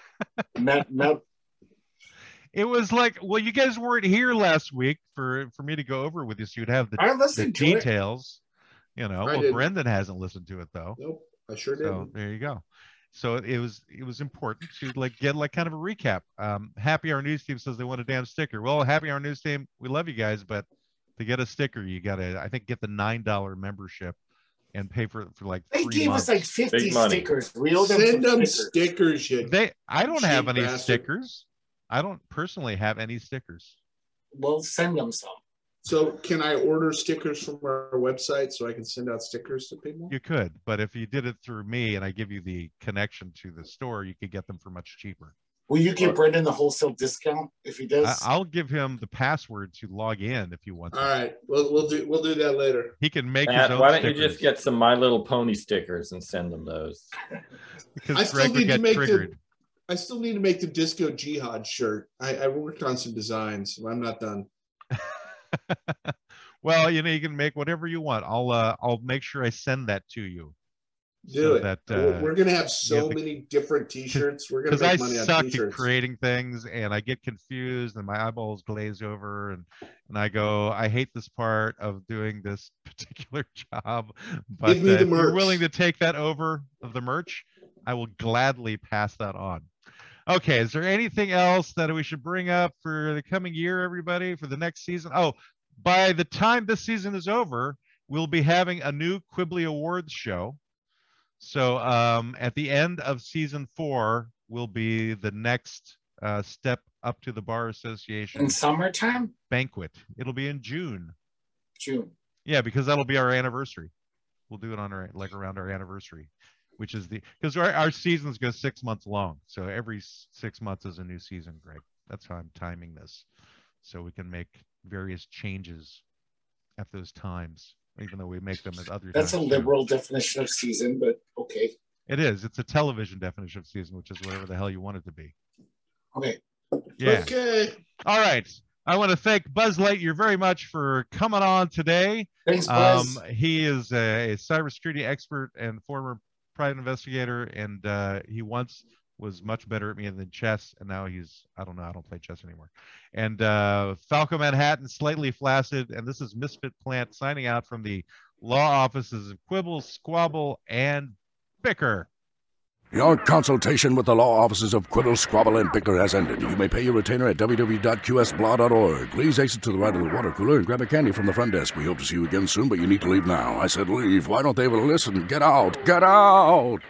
B: *laughs* Mel, Mel,
A: It was like, well, you guys weren't here last week for for me to go over with you, so you'd have the, the
B: listened to it.
A: details. You know,
E: I
A: well,
E: didn't.
A: Brendan hasn't listened to it though,
E: Nope, I sure did.
A: so there you go. So it was it was important to like get like kind of a recap. Um, Happy Hour News Team says they want a damn sticker. Well, Happy Hour News Team, we love you guys, but to get a sticker, you gotta I think get the nine dollar membership and pay for it for like
B: They
A: three
B: gave
A: months.
B: us like 50
C: Big
B: stickers. Reel them
E: Send them
B: stickers.
E: stickers, you.
A: They I don't have any
E: bastard.
A: stickers. I don't personally have any stickers.
B: Well, send them some.
E: So can I order stickers from our website so I can send out stickers to people?
A: You could, but if you did it through me and I give you the connection to the store, you could get them for much cheaper.
B: Will you give Brendan the wholesale discount if he does?
A: I, I'll give him the password to log in if you want. To.
E: All right, we'll we'll do we'll do that later.
A: He can make
C: Matt,
A: his own
C: why don't
A: stickers
C: you just get some My Little Pony stickers and send them those? *laughs*
A: because
E: I still
A: Greg would
E: need to
A: get
E: make
A: triggered.
E: the I still need to make the disco jihad shirt. I, I worked on some designs. But I'm not done. *laughs*
A: well, you know, you can make whatever you want. I'll uh, I'll make sure I send that to you.
E: Do
A: so
E: it.
A: that
E: We're-
A: uh,
E: We're gonna have so many different T-shirts. We're gonna
A: because I
E: make money on
A: suck at
E: T-shirts.
A: creating things and I get confused and my eyeballs glaze over and and I go I hate this part of doing this *laughs* particular job but uh, if you're willing to take that over of the merch I will gladly pass that on. Okay, is there anything else that we should bring up for the coming year everybody for the next season? Oh, by the time this season is over, we'll be having a new Quibbly Awards show. So um, at the end of season four will be the next uh, step up to the Bar Association
B: In summertime,
A: banquet. It'll be in June.
B: June.
A: Yeah, because that'll be our anniversary. We'll do it on our like around our anniversary, which is the because our, our seasons go six months long. So every six months is a new season, Greg. That's how I'm timing this. So we can make various changes at those times, even though we make them at other
B: That's a
A: times. too.
B: liberal definition of season, but okay.
A: It is. It's a television definition of season, which is whatever the hell you want it to be.
B: Okay.
A: Yeah.
E: Okay.
A: All right. I want to thank Buzz Lightyear very much for coming on today.
B: Thanks,
A: Um,
B: Buzz.
A: he is a, a cybersecurity expert and former private investigator, and uh, he once was much better at me than chess, and now he's I don't know, I don't play chess anymore. And uh, Falco Manhattan, slightly flaccid, and this is Misfit Plant signing out from the law offices of Quibble, Squabble, and Bicker.
D: Your consultation with the law offices of Quibble, Squabble, and Bicker has ended. You may pay your retainer at www.qsblaw.org. Please exit to the right of the water cooler and grab a candy from the front desk. We hope to see you again soon, but you need to leave now. I said leave. Why don't they ever listen? Get out! Get out!